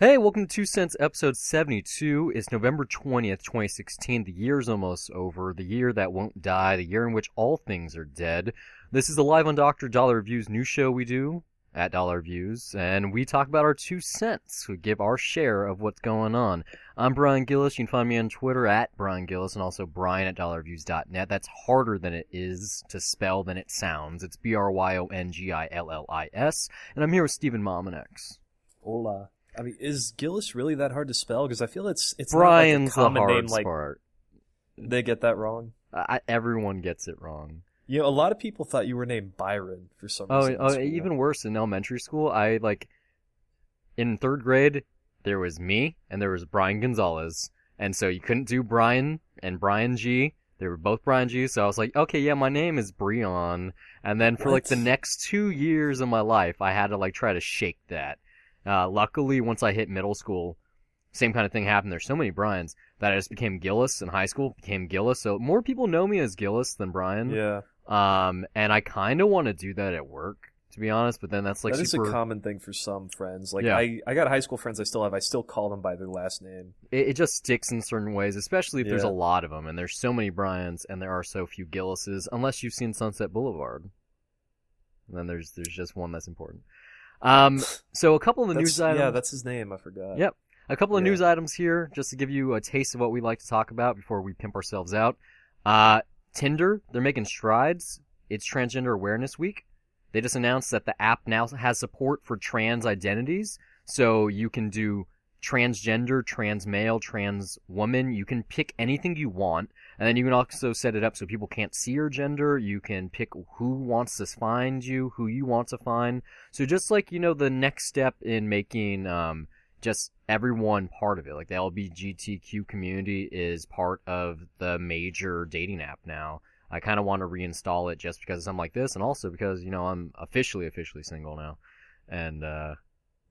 Hey, welcome to Two Cents episode 72. It's November 20th, 2016. The year's almost over. The year that won't die. The year in which all things are dead. This is the Live on Dr. Dollar Reviews new show we do at Dollar Reviews, and we talk about our two cents. We give our share of what's going on. I'm Bryon Gillis. You can find me on Twitter at Bryon Gillis and also Brian at dollarreviews.net. That's harder than it is to spell than it sounds. It's B R Y O N G I L L I S. And I'm here with Stephen Mominex. Hola. I mean, is Gillis really that hard to spell? Because I feel it's it's Brian's not like a the common hard name. Like part. they get that wrong. I, everyone gets it wrong. You know, a lot of people thought you were named Byron for some Oh, reason. in oh even worse in elementary school. I like in third grade there was me and there was Brian Gonzalez, and so you couldn't do Brian and Brian G. They were both Brian G. So I was like, okay, yeah, my name is Breon. And then for like the next two years of my life, I had to like try to shake that. Uh, luckily, once I hit middle school, same kind of thing happened. There's so many Brians that I just became Gillis in high school. Became Gillis, so more people know me as Gillis than Brian. Yeah, Um, and I kind of want to do that at work, to be honest. But then that's like that is super. a common thing for some friends. Like Yeah. I, I got high school friends I still have. I still call them by their last name. it, it just sticks in certain ways, especially if there's a lot of them, and there's so many Bryans, and there are so few Gillises, unless you've seen Sunset Boulevard. And then there's there's just one that's important. Um, so a couple of the That's- news items. yeah, that's his name. I forgot. Yep. A couple of Yeah. news items here, just to give you a taste of what we like to talk about before we pimp ourselves out. Uh, Tinder, they're making strides. It's Transgender Awareness Week. They just announced that the app now has support for trans identities, so you can do transgender, trans male, trans woman. You can pick anything you want, and then you can also set it up so people can't see your gender. You can pick who wants to find you, who you want to find. So just like you know, the next step in making um, just everyone part of it. Like the LGBTQ community is part of the major dating app now. I kind of want to reinstall it just because I'm like this, and also because you know I'm officially officially single now, and uh,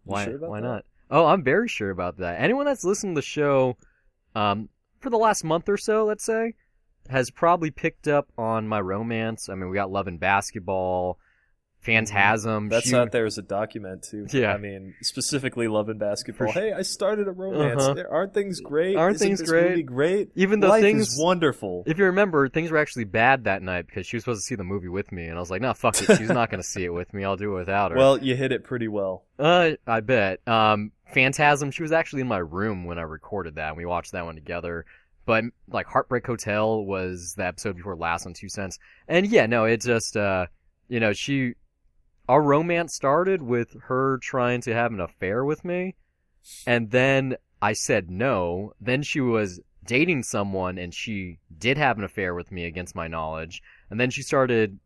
why sure why that? not? Oh, I'm very sure about that. Anyone that's listened to the show, um, for the last month or so, let's say, has probably picked up on my romance. I mean, we got Love and Basketball, Phantasm. Mm-hmm. That's Shoot- out there as a document too. Yeah. I mean, specifically love and basketball. For Hey, I started a romance. Uh-huh. There aren't things great? Aren't Isn't things great? great? Even though Life things is wonderful. If you remember, things were actually bad that night because she was supposed to see the movie with me, and I was like, "No, fuck it. She's not going to see it with me. I'll do it without her." Well, you hit it pretty well. uh, I bet. Um, Phantasm. She was actually in my room when I recorded that, and we watched that one together. But like Heartbreak Hotel was the episode before last on Two Cents, and yeah, no, it just uh, you know, she, our romance started with her trying to have an affair with me, and then I said no. Then she was dating someone and she did have an affair with me against my knowledge. And then she started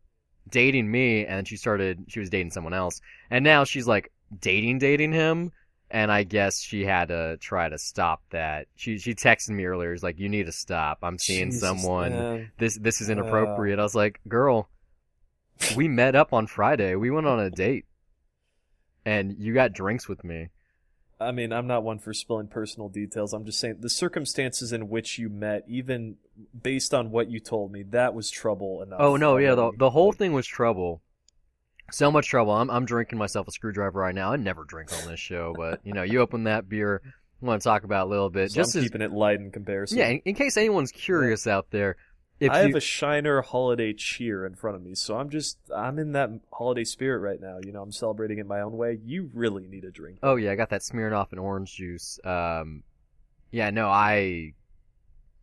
dating me and she started, she was dating someone else. And now she's like dating, dating him. And I guess she had to try to stop that. She she texted me earlier. She's like, "You need to stop. I'm seeing Jesus, someone. man. This this is inappropriate." I was like, "Girl, we met up on Friday. We went on a date, and you got drinks with me." I mean, I'm not one for spilling personal details. I'm just saying the circumstances in which you met, even based on what you told me, that was trouble enough. Oh no, yeah, the the whole thing was trouble. So much trouble. I'm I'm drinking myself a screwdriver right now. I never drink on this show, but you know, you open that beer. I want to talk about a little bit. so Just I'm as, keeping it light in comparison. yeah, in, in case anyone's curious out there, if I you have a Shiner holiday cheer in front of me, so I'm just I'm in that holiday spirit right now. You know, I'm celebrating it my own way. You really need a drink. oh yeah, I got that smeared off in orange juice. Um, yeah, no, I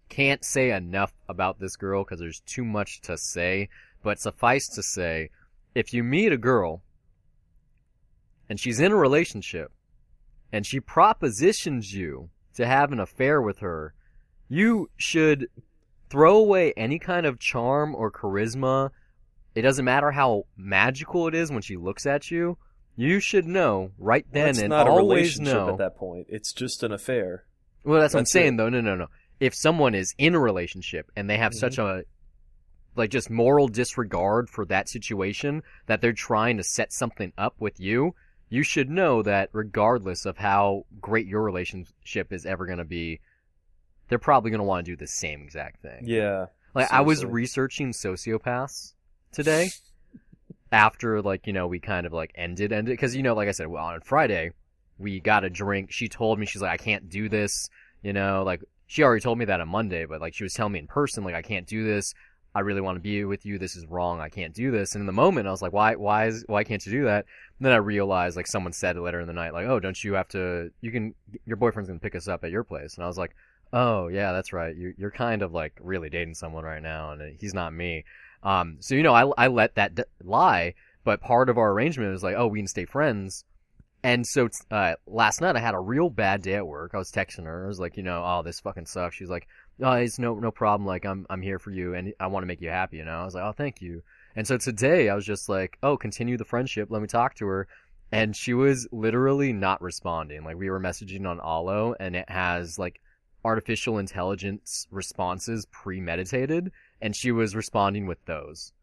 can't say enough about this girl because there's too much to say. But suffice to say, if you meet a girl and she's in a relationship and she propositions you to have an affair with her, you should throw away any kind of charm or charisma. It doesn't matter how magical it is when she looks at you. You should know right Well, then it's and not a always relationship know. at that point. It's just an affair. Well, that's what I'm saying it. though. No, no, no. If someone is in a relationship and they have Mm-hmm. such a like just moral disregard for that situation that they're trying to set something up with you, you should know that regardless of how great your relationship is ever going to be, they're probably going to want to do the same exact thing. Yeah. Like I was researching sociopaths today after like, you know, we kind of like ended ended cuz you know, like I said, well, on Friday We got a drink. She told me she's like, I can't do this. You know, like she already told me that on Monday, but like she was telling me in person, like I can't do this. I really want to be with you. This is wrong. I can't do this. And in the moment, I was like, why, why is, why can't you do that? And then I realized, like, someone said later in the night, like, oh, don't you have to, you can, your boyfriend's gonna pick us up at your place. And I was like, oh, yeah, that's right. You're, you're kind of like really dating someone right now, and he's not me. Um, so, you know, I, I let that d- lie, but part of our arrangement was like, oh, we can stay friends. And so, uh, last night I had a real bad day at work. I was texting her. I was like, you know, oh, this fucking sucks. She's like, oh, it's no no problem. Like I'm I'm here for you, and I want to make you happy. You know, I was like, oh, thank you. And so today I was just like, oh, continue the friendship. Let me talk to her. And she was literally not responding. Like we were messaging on Allo, and it has like artificial intelligence responses premeditated, and she was responding with those.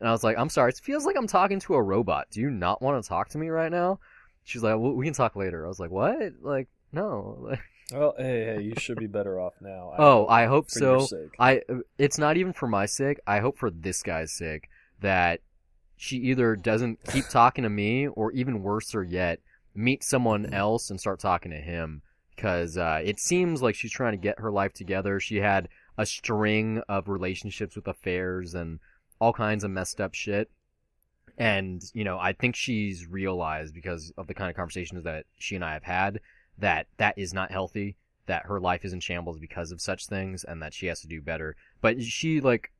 And I was like, I'm sorry, it feels like I'm talking to a robot. Do you not want to talk to me right now? She's like, well, we can talk later. I was like, what? Like, no. Well, hey, hey, you should be better off now. I Oh, hope, I hope so. I it's not even for my sake. I hope for this guy's sake that she either doesn't keep talking to me or even worse or yet meet someone else and start talking to him because uh, it seems like she's trying to get her life together. She had a string of relationships with affairs and all kinds of messed up shit. And, you know, I think she's realized because of the kind of conversations that she and I have had that that is not healthy, that her life is in shambles because of such things and that she has to do better. But she, like,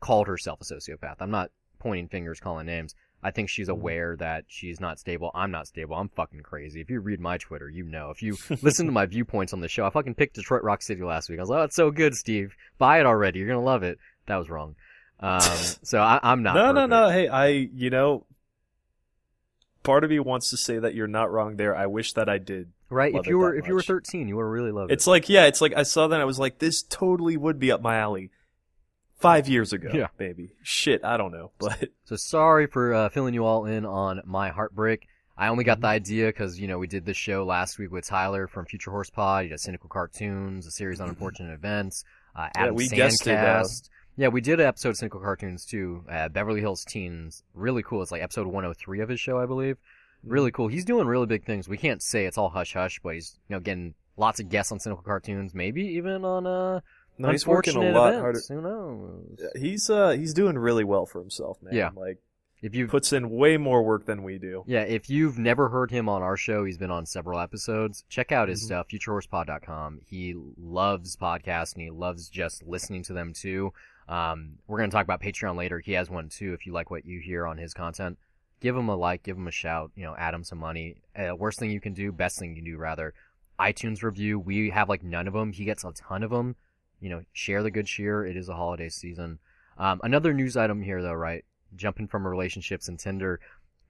called herself a sociopath. I'm not pointing fingers, calling names. I think she's aware that she's not stable. I'm not stable. I'm fucking crazy. If you read my Twitter, you know. If you listen to my viewpoints on the show, I fucking picked Detroit Rock City last week. I was like, oh, it's so good, Steve. Buy it already. You're gonna love it. That was wrong. Um, so I, I'm not. no, no, perfect. no. Hey, I, you know, part of me wants to say that you're not wrong there. I wish that I did. Right? love If you were that if you were 13, you would really love It's it. like, yeah, it's like I saw that. And I was like, this totally would be up my alley. Five years ago, Yeah. maybe. Shit, I don't know, but So sorry for uh, filling you all in on my heartbreak. I only got the Mm-hmm. idea because you know we did this show last week with Tyler from Future Horse Pod. He does cynical cartoons, a series on unfortunate events. Uh, Yeah, Adam we guessed it, uh, Yeah, we did an episode of cynical cartoons too. Uh, Beverly Hills Teens, really cool. It's like episode 103 of his show, I believe. Really cool. He's doing really big things. We can't say it's all hush hush, but he's you know getting lots of guests on cynical cartoons, maybe even on uh no, he's working a lot events. harder. Who knows? He's uh he's doing really well for himself, man. Yeah. like If you puts in way more work than we do. Yeah, if you've never heard him on our show, he's been on several episodes. Check out his Mhm. stuff, futurehorsepod.com. He loves podcasts and he loves just listening to them too. Um, we're going to talk about Patreon later. He has one too if you like what you hear on his content. Give him a like, give him a shout, you know, add him some money. Uh, worst thing you can do, best thing you can do rather. iTunes review, we have like none of them. He gets a ton of them. You know, share the good cheer. It is a holiday season. Um, another news item here though, right? Jumping from relationships and Tinder.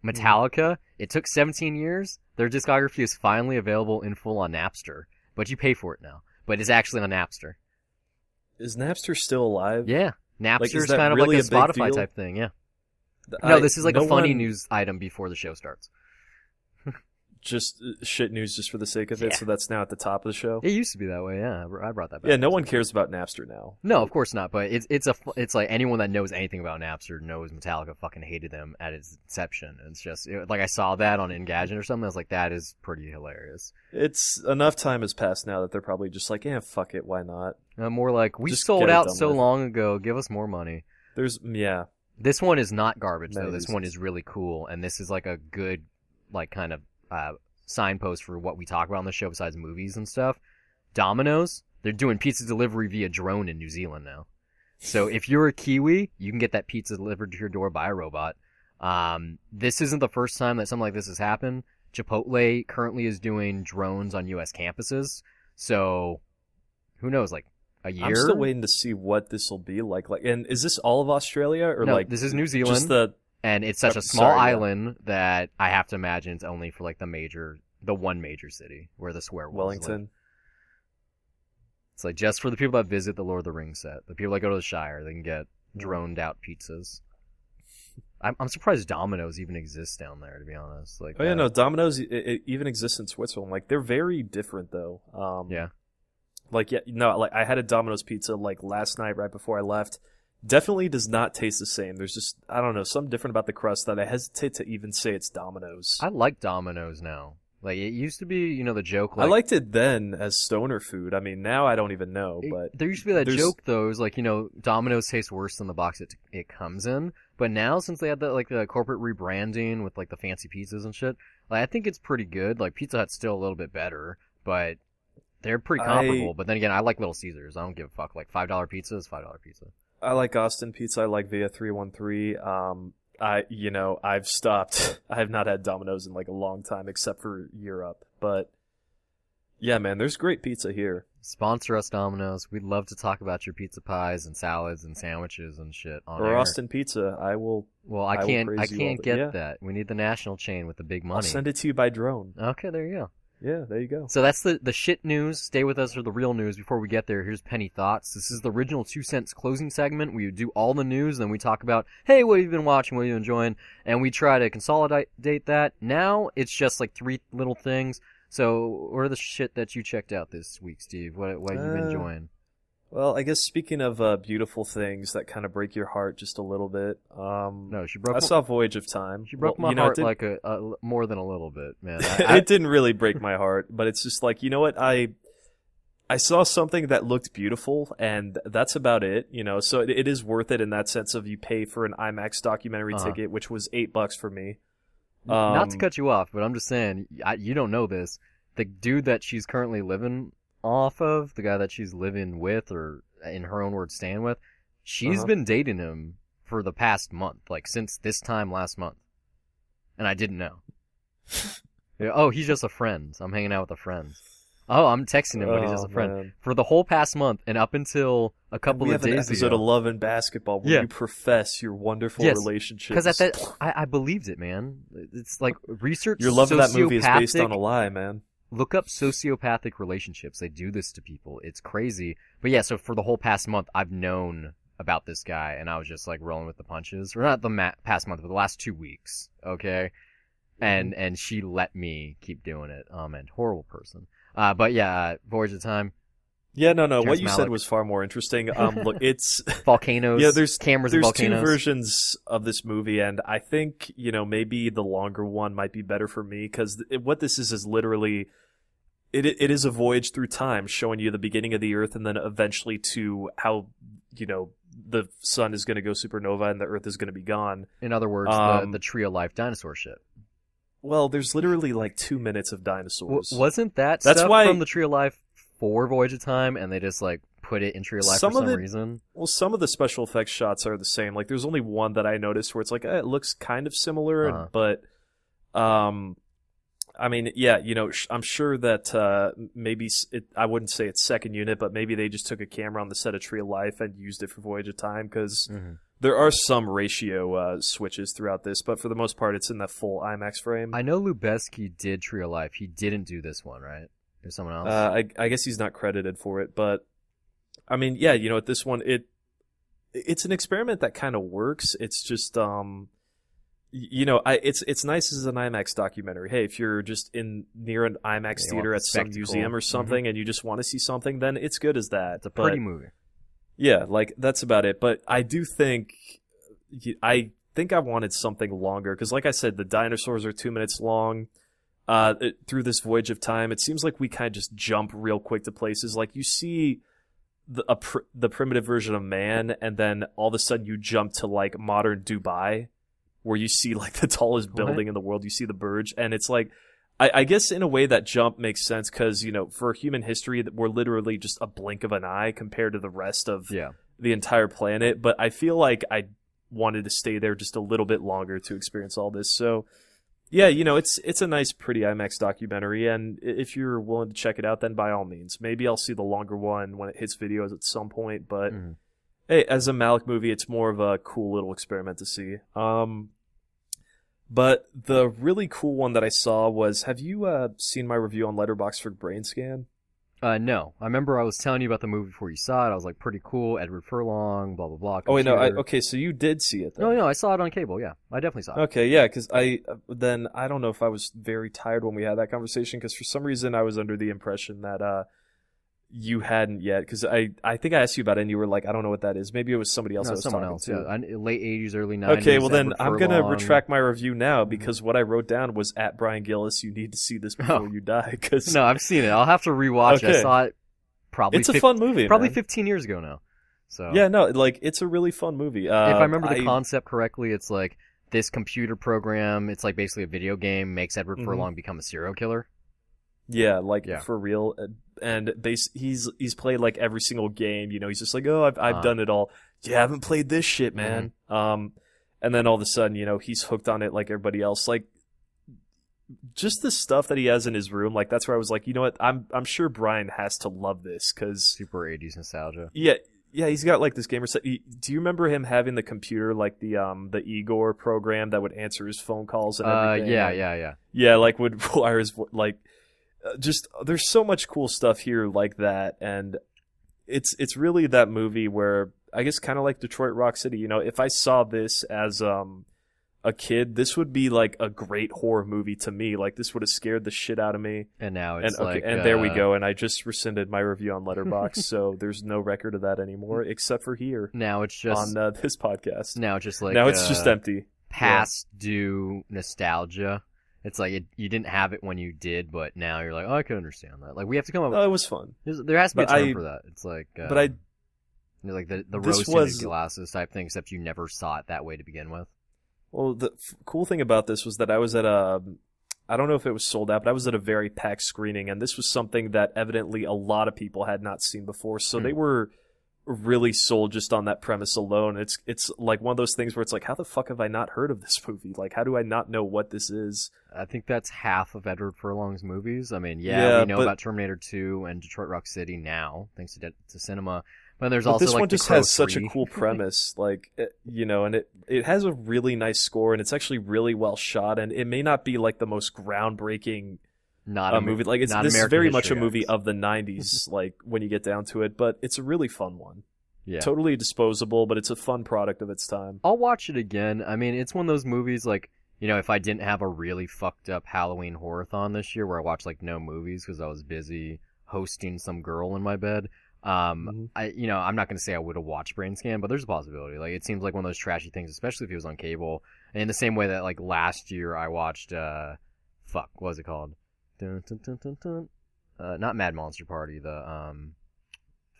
Metallica, it took 17 years. Their discography is finally available in full on Napster, but you pay for it now. But it's actually on Napster. Is Napster still alive? Yeah. is Napster's that kind of really like a a Spotify type thing, yeah. I- No, this is like no a funny one news item before the show starts. Just uh, shit news just for the sake of it. Yeah. So that's now at the top of the show. It used to be that way, yeah. I brought that back. Yeah, no one cares about Napster now. No, of course not. But it's it's a it's like anyone that knows anything about Napster knows Metallica fucking hated them at its inception. It's just it, like I saw that on Engadget or something. I was like, that is pretty hilarious. It's enough time has passed now that they're probably just like, yeah, fuck it, why not? Uh, more like we Just sold out so with. long ago. Give us more money. There's yeah, This one is not garbage though. This one is really cool, and this is like a good, like kind of uh, signpost for what we talk about on the show besides movies and stuff. Domino's, they're doing pizza delivery via drone in New Zealand now. So if you're a Kiwi, you can get that pizza delivered to your door by a robot. Um, this isn't the first time that something like this has happened. Chipotle currently is doing drones on U.S. campuses. So who knows, like a year? I'm still waiting to see what this will be like. Like, and is this all of Australia or no, like this is New Zealand. just the? and it's such Oh, a small sorry, yeah. island that I have to imagine it's only for like the major, the one major city where the swear words live. Wellington. It's like just for the people that visit the Lord of the Rings set. The people that go to the Shire, they can get droned out pizzas. I'm, I'm surprised Domino's even exists down there, to be honest. Like, Oh yeah, no, Domino's it, it even exists in Switzerland. Like they're very different though. Um, Yeah. Like yeah, no, like I had a Domino's pizza like last night right before I left. Definitely does not taste the same. There's just I don't know something different about the crust that I hesitate to even say it's Domino's. I like Domino's now. Like it used to be, you know, the joke. I liked it then as stoner food. I mean, now I don't even know, it- but there used to be that there's- joke though. Is like you know, Domino's tastes worse than the box it it comes in. But now since they had that like the corporate rebranding with like the fancy pizzas and shit, like I think it's pretty good. Like Pizza Hut's still a little bit better, but they're pretty I- comparable. But then again, I like Little Caesars. I don't give a fuck. Like five dollar pizza is five dollar pizza. I like Austin Pizza. I like Via Three One Three. Um, I you know I've stopped. I have not had Domino's in like a long time, except for Europe. But yeah, man, there's great pizza here. Sponsor us, Domino's. We'd love to talk about your pizza pies and salads and sandwiches and shit on or air. Austin Pizza. I will. Well, I I can't. I all can't get yeah. that. We need the national chain with the big money. I'll money. send it to you by drone. Okay, there you go. Yeah, there you go. So that's the the shit news. Stay with us for the real news. Before we get there, here's Penny Thoughts. This is the original Two Cents closing segment. We do all the news, then we talk about, hey, what have you been watching? What are you enjoying? And we try to consolidate that. Now it's just like three little things. So, what are the shit that you checked out this week, Steve? What what have you been Uh, enjoying? Well, I guess speaking of uh, beautiful things that kind of break your heart just a little bit. Um, No, she broke. I my, saw Voyage of Time. she broke Well, my you know, heart like a, a more than a little bit, man. I, I, it didn't really break my heart, but it's just like you know what I I saw something that looked beautiful, and that's about it. You know, so it, it is worth it in that sense of you pay for an IMAX documentary Uh-huh. ticket, which was eight bucks for me. Not to Um, cut you off, but I'm just saying, I, you don't know this. The dude that she's currently living off of, the guy that she's living with, or in her own words, staying with, she's Uh-huh. been dating him for the past month, like since this time last month. And I didn't know. Yeah, oh, he's just a friend. I'm hanging out with a friend. Oh, I'm texting him, but he's just oh, a friend. man. For the whole past month, and up until a couple of have an days episode ago. of Love and Basketball where Yeah. you profess your wonderful Yes, relationship. Because at that, I, I believed it, man. It's like research. your love of that movie is based on a lie, man. Look up sociopathic relationships. They do this to people. It's crazy. But yeah, so for the whole past month, I've known about this guy, and I was just like rolling with the punches. Or not the ma- past month, but the last two weeks. Okay, and and she let me keep doing it. Um, and horrible person. Uh, but yeah, uh, Voyage of Time, Yeah, no, no. Terrence What you said was far more interesting. Um, look, it's volcanoes. Yeah, there's- cameras and there's two versions of this movie, and I think you know maybe the longer one might be better for me because what this is is literally it. It is a voyage through time, showing you the beginning of the Earth, and then eventually to how you know the sun is going to go supernova and the Earth is going to be gone. In other words, Um, the the tree of life dinosaur shit. Well, there's literally like two minutes of W- dinosaurs. wasn't that That's stuff why- from the tree of life for Voyage of Time, and they just like put it in tree of life Some for some it- reason? Well, some of the special effects shots are the same. Like, there's only one that I noticed where it's like, eh, it looks kind of similar, Uh-huh. but, um, I mean, yeah, you know, sh- I'm sure that uh, maybe it, I wouldn't say it's second unit, but maybe they just took a camera on the set of Tree of Life and used it for Voyage of Time because Mhm. there are some ratio uh, switches throughout this, but for the most part, it's in that full IMAX frame. I know Lubezki did Tree of Life. He didn't do this one, right? There's someone else. Uh, I, I guess he's not credited for it, but I mean, yeah, you know, at this one, it it's an experiment that kind of works. It's just, um, you know, I it's it's nice as an IMAX documentary. Hey, if you're just in near an IMAX Yeah, theater at some museum or something, and you just want to see something, then it's good as that. it's a But- pretty movie. yeah, like that's about it. But I do think I think I wanted something longer because, like I said, the dinosaurs are two minutes long. Uh, it- through this voyage of time, it seems like we kind of just jump real quick to places. Like you see the a pr- the primitive version of man, and then all of a sudden you jump to like modern Dubai, where you see like the tallest What? building in the world. You see the Burj, and it's like. I, I guess in a way that jump makes sense because you know for human history we're literally just a blink of an eye compared to the rest of Yeah. the entire planet, but I feel like I wanted to stay there just a little bit longer to experience all this. So, yeah, you know, it's it's a nice, pretty IMAX documentary, and if you're willing to check it out, then by all means, maybe I'll see the longer one when it hits videos at some point. But Mhm. Hey, as a Malick movie, it's more of a cool little experiment to see. Um, but the really cool one that I saw was, have you uh, seen my review on Letterboxd for Brain Scan? Uh, no. I remember I was telling you about the movie before you saw it. I was like, pretty cool. Edward Furlong, blah blah blah. Oh wait, no, I, okay, so you did see it. Then. No, no, I saw it on cable. Yeah, I definitely saw it. Okay, yeah, because I then I don't know if I was very tired when we had that conversation because for some reason I was under the impression that uh, you hadn't yet because I I think I asked you about it and you were like I don't know what that is. Maybe it was somebody else. I No, was someone else. to. Yeah, I- late '80s, early '90s. Okay, well then I'm gonna Furlong. retract my review now Mhm. because what I wrote down was at Bryon Gillis. You need to see this before Oh. you die because No, I've seen it. I'll have to rewatch it. I saw it probably it's a fun movie. probably man. 15 years ago now. So Yeah, no, like it's a really fun movie. Uh, if I remember the concept correctly, it's like this computer program. It's like basically a video game makes Edward Mhm. Furlong become a serial killer. Yeah, like Yeah. for real. Uh, And base, he's he's played like every single game. You know, he's just like, oh, I've I've Uh. done it all. You haven't played this shit, man. Um, and then all of a sudden, you know, he's hooked on it like everybody else. Like, just the stuff that he has in his room. Like that's where I was like, you know what? I'm I'm sure Brian has to love this because Super 80s nostalgia. yeah. Yeah, he's got like this gamer set. he- Do you remember him having the computer, like the um the Igor program that would answer his phone calls and Uh, yeah, yeah, yeah. yeah, like would wire his like uh, just there's so much cool stuff here like that, and it's it's really that movie where I guess kind of like Detroit Rock City. You know, if I saw this as um a kid, this would be like a great horror movie to me. Like this would have scared the shit out of me. And now And okay, like, and there we uh, go. And I just rescinded my review on Letterboxd, so there's no record of that anymore except for here Now it's just on uh, this podcast. now it's just like now it's just uh, empty. past due nostalgia. It's like it, you didn't have it when you did, but now you're like, oh, I can understand that. Like we have to come up. Oh, it was fun, there has to be a but term I- for that. It's like, uh, but I you know, like the the rose tinted was- glasses type thing, except you never saw it that way to begin with. Well, the f- cool thing about this was that I was at a, I don't know if it was sold out, but I was at a very packed screening, and this was something that evidently a lot of people had not seen before. So Hmm. they were really sold just on that premise alone. It's it's like one of those things where it's like, how the fuck have I not heard of this movie? Like, how do I not know what this is? I think that's half of Edward Furlong's movies. I mean, yeah, Yeah, we know but- about Terminator 2 and Detroit Rock City now, thanks to, de- to cinema. But there's But also this like one just has such a cool premise, like it- you know, and it it has a really nice score, and it's actually really well shot, and it may not be like the most groundbreaking not a a movie. Like it's not this is American very much a movie of the '90s, like when you get down to it. But it's a really fun one. yeah. Totally disposable, but it's a fun product of its time. I'll watch it again. I mean, it's one of those movies like you know, if I didn't have a really fucked up Halloween horror-thon this year where I watched like no movies because I was busy hosting some girl in my bed. Um, Mhm. I you know I'm not gonna say I would have watched Brainscan, but there's a possibility. Like it seems like one of those trashy things, especially if it was on cable. And in the same way that like last year I watched uh, fuck, what was it called? Dun, dun, dun. Uh, not Mad Monster Party. The um,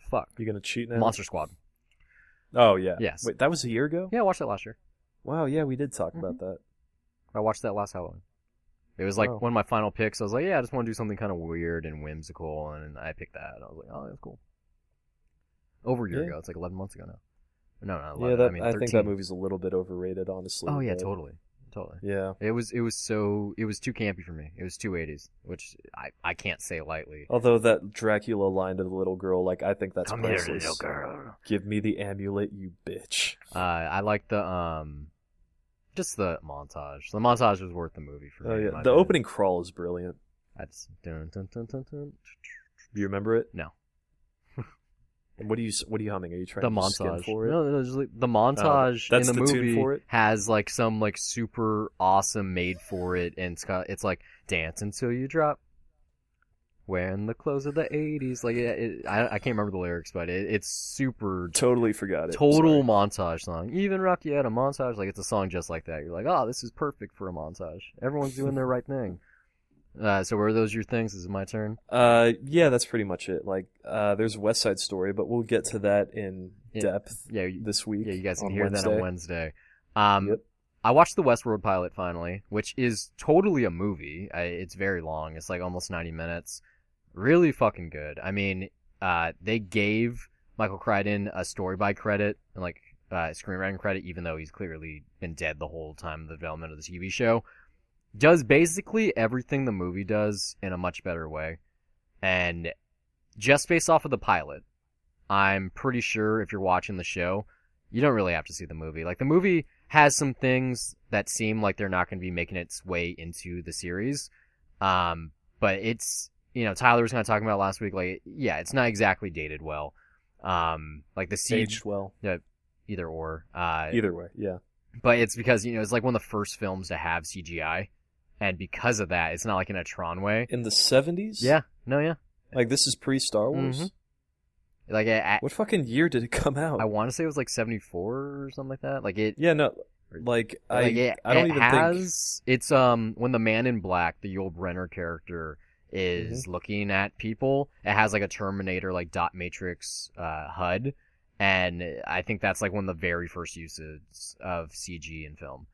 fuck, You gonna cheat now? Monster Squad. Oh yeah. Yes. Wait, that was a year ago. Yeah, I watched that last year. Wow. Yeah, we did talk Mm-hmm. about that. I watched that last Halloween. It was like Wow. one of my final picks. I was like, yeah, I just want to do something kind of weird and whimsical, and I picked that. I was like, oh, that's cool. Over a year Yeah. ago. It's like 11 months ago now. No, no, 11, yeah, that, I mean, I 13. think that movie's a little bit overrated, honestly. Oh yeah, but- totally, totally. Yeah. It was, it was so, it was too campy for me. It was too 80s, which I, I can't say lightly. Although that Dracula line to the little girl, like I think that's Come here, priceless. little girl. Give me the amulet, you bitch. Uh, I like the um, just the montage. The montage was worth the movie for me. Oh yeah, the opinion. opening crawl is brilliant. That's dun, dun, dun, dun, dun. Do you remember it? No. What are you what are you humming? Are you trying the to montage. for it? No, no, just like the oh, montage that's in the, the movie has like some like super awesome made for it, and it's got it's like dance until you drop. Wearing the clothes of the '80s, like it, it, I, I can't remember the lyrics, but it, it's super Totally forgot it. total montage song. Even Rocky had a montage, like it's a song just like that. You're like, oh, this is perfect for a montage. Everyone's doing their right thing. Uh, so were those your things? Is my turn. Uh, yeah, that's pretty much it. Like, uh, there's West Side Story, but we'll get to that in Yeah. depth Yeah, you, this week. yeah, you guys can hear that on Wednesday. Um, Yep. I watched the Westworld pilot finally, which is totally a movie. I, it's very long. It's like almost 90 minutes. Really fucking good. I mean, uh, they gave Michael Crichton a story by credit and like uh, screenwriting credit, even though he's clearly been dead the whole time of the development of the TV show. Does basically everything the movie does in a much better way. And just based off of the pilot, I'm pretty sure if you're watching the show, you don't really have to see the movie. Like the movie has some things that seem like they're not going to be making its way into the series. Um, but it's, you know, Tyler was kind of talking about last week, like, yeah, it's not exactly dated well. Um, like the siege, Aged well. Yeah, either or, uh, Either way, yeah. but it's because, you know, it's like one of the first films to have CGI. And because of that, it's not like in a Tron way. In the 70s? Yeah. No, yeah. Like, this is pre Star Wars? Mhm. Like I, What fucking year did it come out? I want to say it was like 74 or something like that. Like it yeah, no, like I, like it, I don't it even has it's um when the man in black, the Yul Brynner character is Mm-hmm. looking at people, it has like a Terminator like dot matrix uh HUD and I think that's like one of the very first uses of CG in film.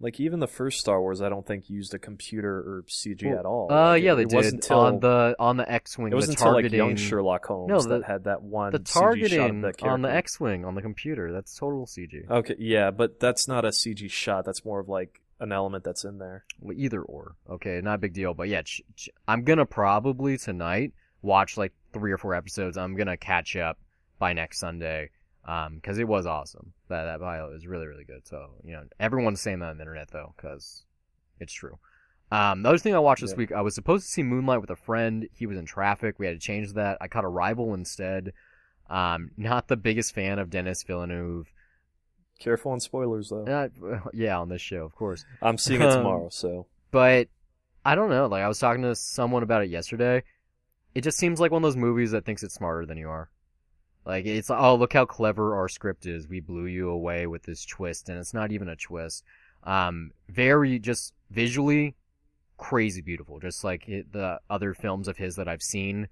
Like even the first Star Wars, I don't think used a computer or CG Well, at all. Uh Like, yeah, it, they it did wasn't on the on the X-wing It was the until like young Sherlock Holmes No, the- that had that one the CG shot of targeting on the. X-wing on the computer. That's total CG. Okay, yeah, but that's not a CG shot. That's more of like an element that's in there. Well, either or. Okay, not a big deal. But yeah, ch- ch- I'm gonna probably tonight watch like three or four episodes. I'm gonna catch up by next Sunday. Um, because it was awesome. That that pilot was really really good. So you know, everyone's saying that on the internet though, because it's true. Um, the other thing I watched this Yeah. week, I was supposed to see Moonlight with a friend. He was in traffic. We had to change that. I caught Arrival instead. Um, not the biggest fan of Denis Villeneuve. Careful on spoilers though. Uh, yeah, on this show, of course. I'm seeing it Um, tomorrow, so but I don't know. Like I was talking to someone about it yesterday. It just seems like one of those movies that thinks it's smarter than you are. Like it's oh look how clever our script is. We blew you away with this twist, and it's not even a twist. Um, very just visually crazy beautiful, just like it, the other films of his that I've seen.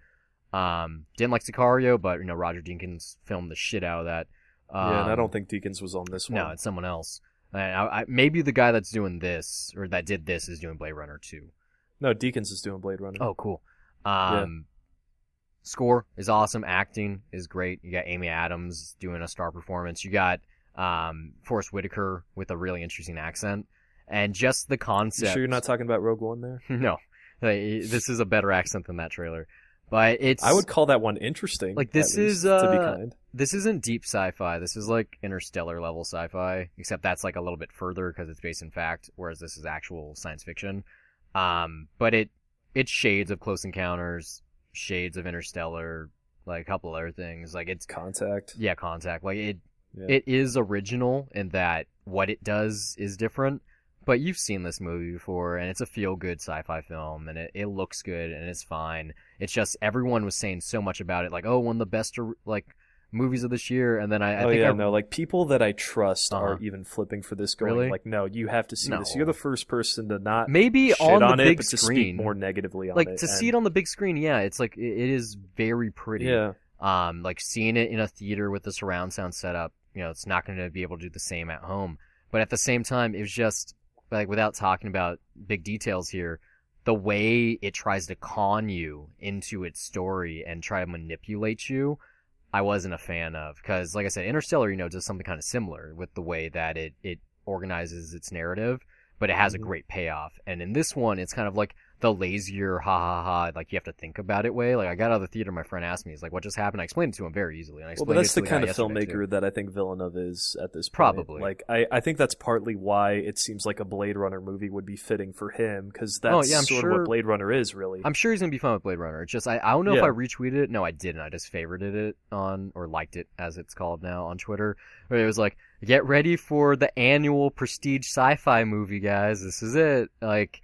Um, didn't like Sicario, but you know Roger Deakins filmed the shit out of that. Um, yeah, and I don't think Deakins was on this one. no, it's someone else. And I, I, maybe the guy that's doing this or that did this is doing Blade Runner too. no, Deakins is doing Blade Runner. Oh, cool. Um, Score is awesome. Acting is great. You got Amy Adams doing a star performance. You got um, Forest Whitaker with a really interesting accent, and just the you concept. sure you're not talking about Rogue One there? no, this is a better accent than that trailer. But it's I would call that one interesting. Like, this least, is, to be uh, kind. this isn't deep sci-fi. This is like interstellar level sci-fi, except that's like a little bit further because it's based in fact, whereas this is actual science fiction. Um, but it it's shades of Close Encounters, shades of Interstellar, like a couple other things. Like it's Contact. yeah, Contact. Like it Yeah. it is original in that what it does is different. But you've seen this movie before, and it's a feel-good sci-fi film, and it, it looks good, and it's fine. It's just everyone was saying so much about it, like, oh, one of the best like movies of this year, and then I, I oh think yeah, I, no, like people that I trust Uh-huh. are even flipping for this, going Really? like, no, you have to see this. You're the first person to not maybe shit on the on, big screen, more negatively on like it. to see it on the big screen, yeah, it's like it, it is very pretty. Yeah, um, like seeing it in a theater with the surround sound setup, you know, it's not going to be able to do the same at home. But at the same time, it was just like without talking about big details here, the way it tries to con you into its story and try to manipulate you, I wasn't a fan of because, like I said, Interstellar, you know, does something kind of similar with the way that it it organizes its narrative, but it has Mhm. a great payoff. And in this one, it's kind of like the lazier ha ha ha like you have to think about it way. Like i got out of the theater my friend asked me he's like what just happened? I explained it to him very easily and I well, explained but that's the kind of filmmaker too. that I think Villeneuve is at this point. Probably. Like, I, I think that's partly why it seems like a Blade Runner movie would be fitting for him because oh, that's Oh, yeah, I'm sort of what Blade Runner is, really. i'm sure he's gonna be fun with blade runner. It's just i, I don't know if i retweeted it. No i didn't. I just favorited it on or liked it as it's called now on twitter. Where it was like get ready for the annual prestige sci-fi movie guys. This is it. Like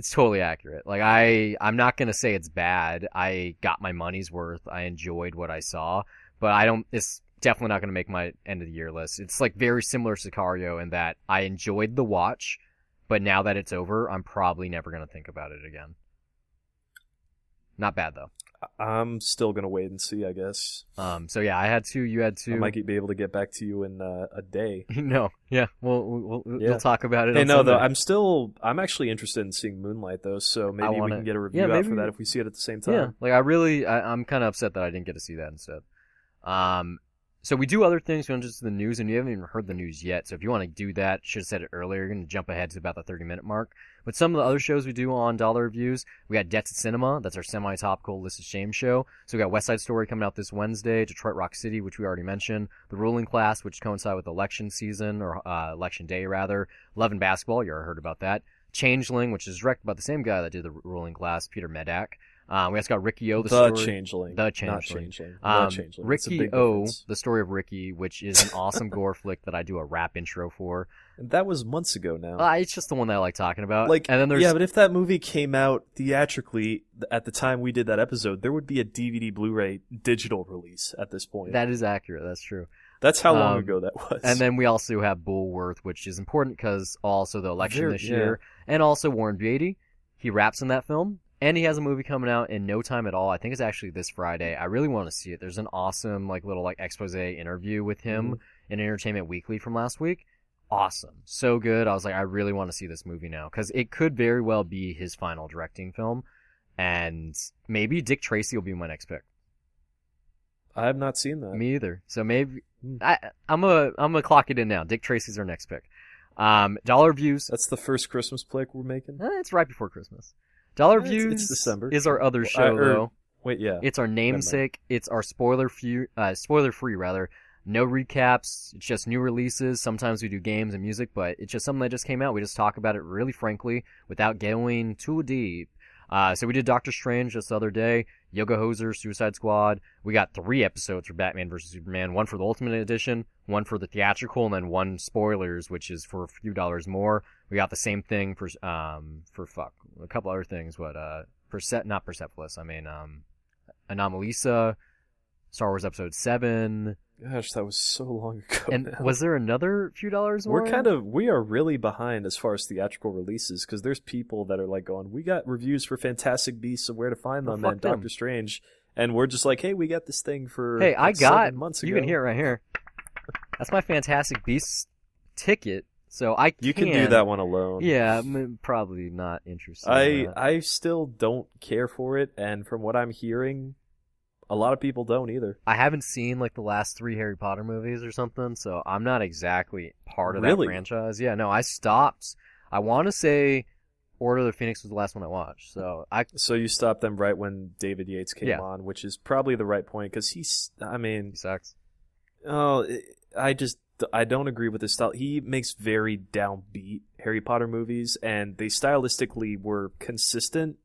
it's totally accurate. Like i i'm not gonna say it's bad. I got my money's worth. I enjoyed what i saw but i don't it's definitely not gonna make my end of the year list. It's like very similar to sicario in that i enjoyed the watch but now that it's over i'm probably never gonna think about it again. Not bad though I'm still gonna wait and see. I guess um so yeah i had two you had two I might be able to get back to you in uh, a day. no yeah we'll, we'll, we'll Yeah. talk about it Hey, no, though, I'm still I'm actually interested in seeing Moonlight though, so maybe we wanna- can get a review yeah, out for that if we see it at the same time. Yeah, like I really, I, I'm kind of upset that I didn't get to see that instead. Um, so we do other things. We don't just the news, and you haven't even heard the news yet. So if you want to do that, should have said it earlier. You're going to jump ahead to about the 30 minute mark. But some of the other shows we do on Dollar Reviews, we got Debts at Cinema. That's our semi-topical list of shame show. So we got West Side Story coming out this Wednesday, Detroit Rock City, which we already mentioned, The Ruling Class, which coincide with election season or uh, election day rather. Love and Basketball, you already heard about that. Changeling, which is directed by the same guy that did The Ruling Class, Peter Medak. Um, we also got Riki-Oh, the, The, story. Changeling. The Not Changeling. Changeling. Um, the Changeling. Riki-Oh, difference. the story of Ricky, which is an awesome gore flick that I do a rap intro for. And that was months ago now. Uh, it's just the one that I like talking about. like, and then there's yeah, but if that movie came out theatrically at the time we did that episode, there would be a DVD, Blu-ray, digital release at this point. that is accurate. That's true. That's how long um, ago that was. And then we also have Bulworth, which is important because also the election this yeah. year, and also Warren Beatty. He raps in that film, and he has a movie coming out in no time at all. I think it's actually this Friday. I really want to see it. There's an awesome like little like expose interview with him Mm-hmm. in Entertainment Weekly from last week. Awesome, so good. I was like, I really want to see this movie now because it could very well be his final directing film, and maybe Dick Tracy will be my next pick. I have not seen that. Me either. So maybe Hmm. I, I'm a I'm gonna clock it in now. Dick Tracy's our next pick. Um, dollar views. That's the first Christmas flick we're making. Eh, it's right before Christmas. Dollar it's- views it's December. is our other show or- though. Wait, yeah. It's our namesake. It's our spoiler free, uh, spoiler free rather. No recaps. It's just new releases. Sometimes we do games and music, but it's just something that just came out. We just talk about it really frankly without going too deep. Uh, so we did Doctor Strange this other day. Yoga Hoser, Suicide Squad. We got three episodes for Batman vs Superman. One for the Ultimate Edition, one for the theatrical, and then one spoilers, which is for a few dollars more. We got the same thing for um for fuck a couple other things. What uh Perse- not Persepolis. I mean um Anomalisa, Star Wars Episode Seven, Gosh, that was so long ago. and now. was there another few dollars more? We're kind of we are really behind as far as theatrical releases because there's people that are like going, we got reviews for Fantastic Beasts and where to find them fuck and. Doctor Strange, and we're just like, hey, we got this thing for Hey, I got seven months ago. you can hear it right here. That's my Fantastic Beasts ticket, so I You can do that one alone. Yeah, I'm uh, probably not interested. I in. I still don't care for it, and from what I'm hearing, a lot of people don't either. I haven't seen like the last three Harry Potter movies or something, so I'm not exactly part of Really? that franchise. Yeah, no, I stopped. I want to say Order of the Phoenix was the last one I watched, so I So you stopped them right when David Yates came Yeah. on, which is probably the right point because he's. I mean, he sucks. Oh, I just I don't agree with his style. He makes very downbeat Harry Potter movies, and they stylistically were consistent.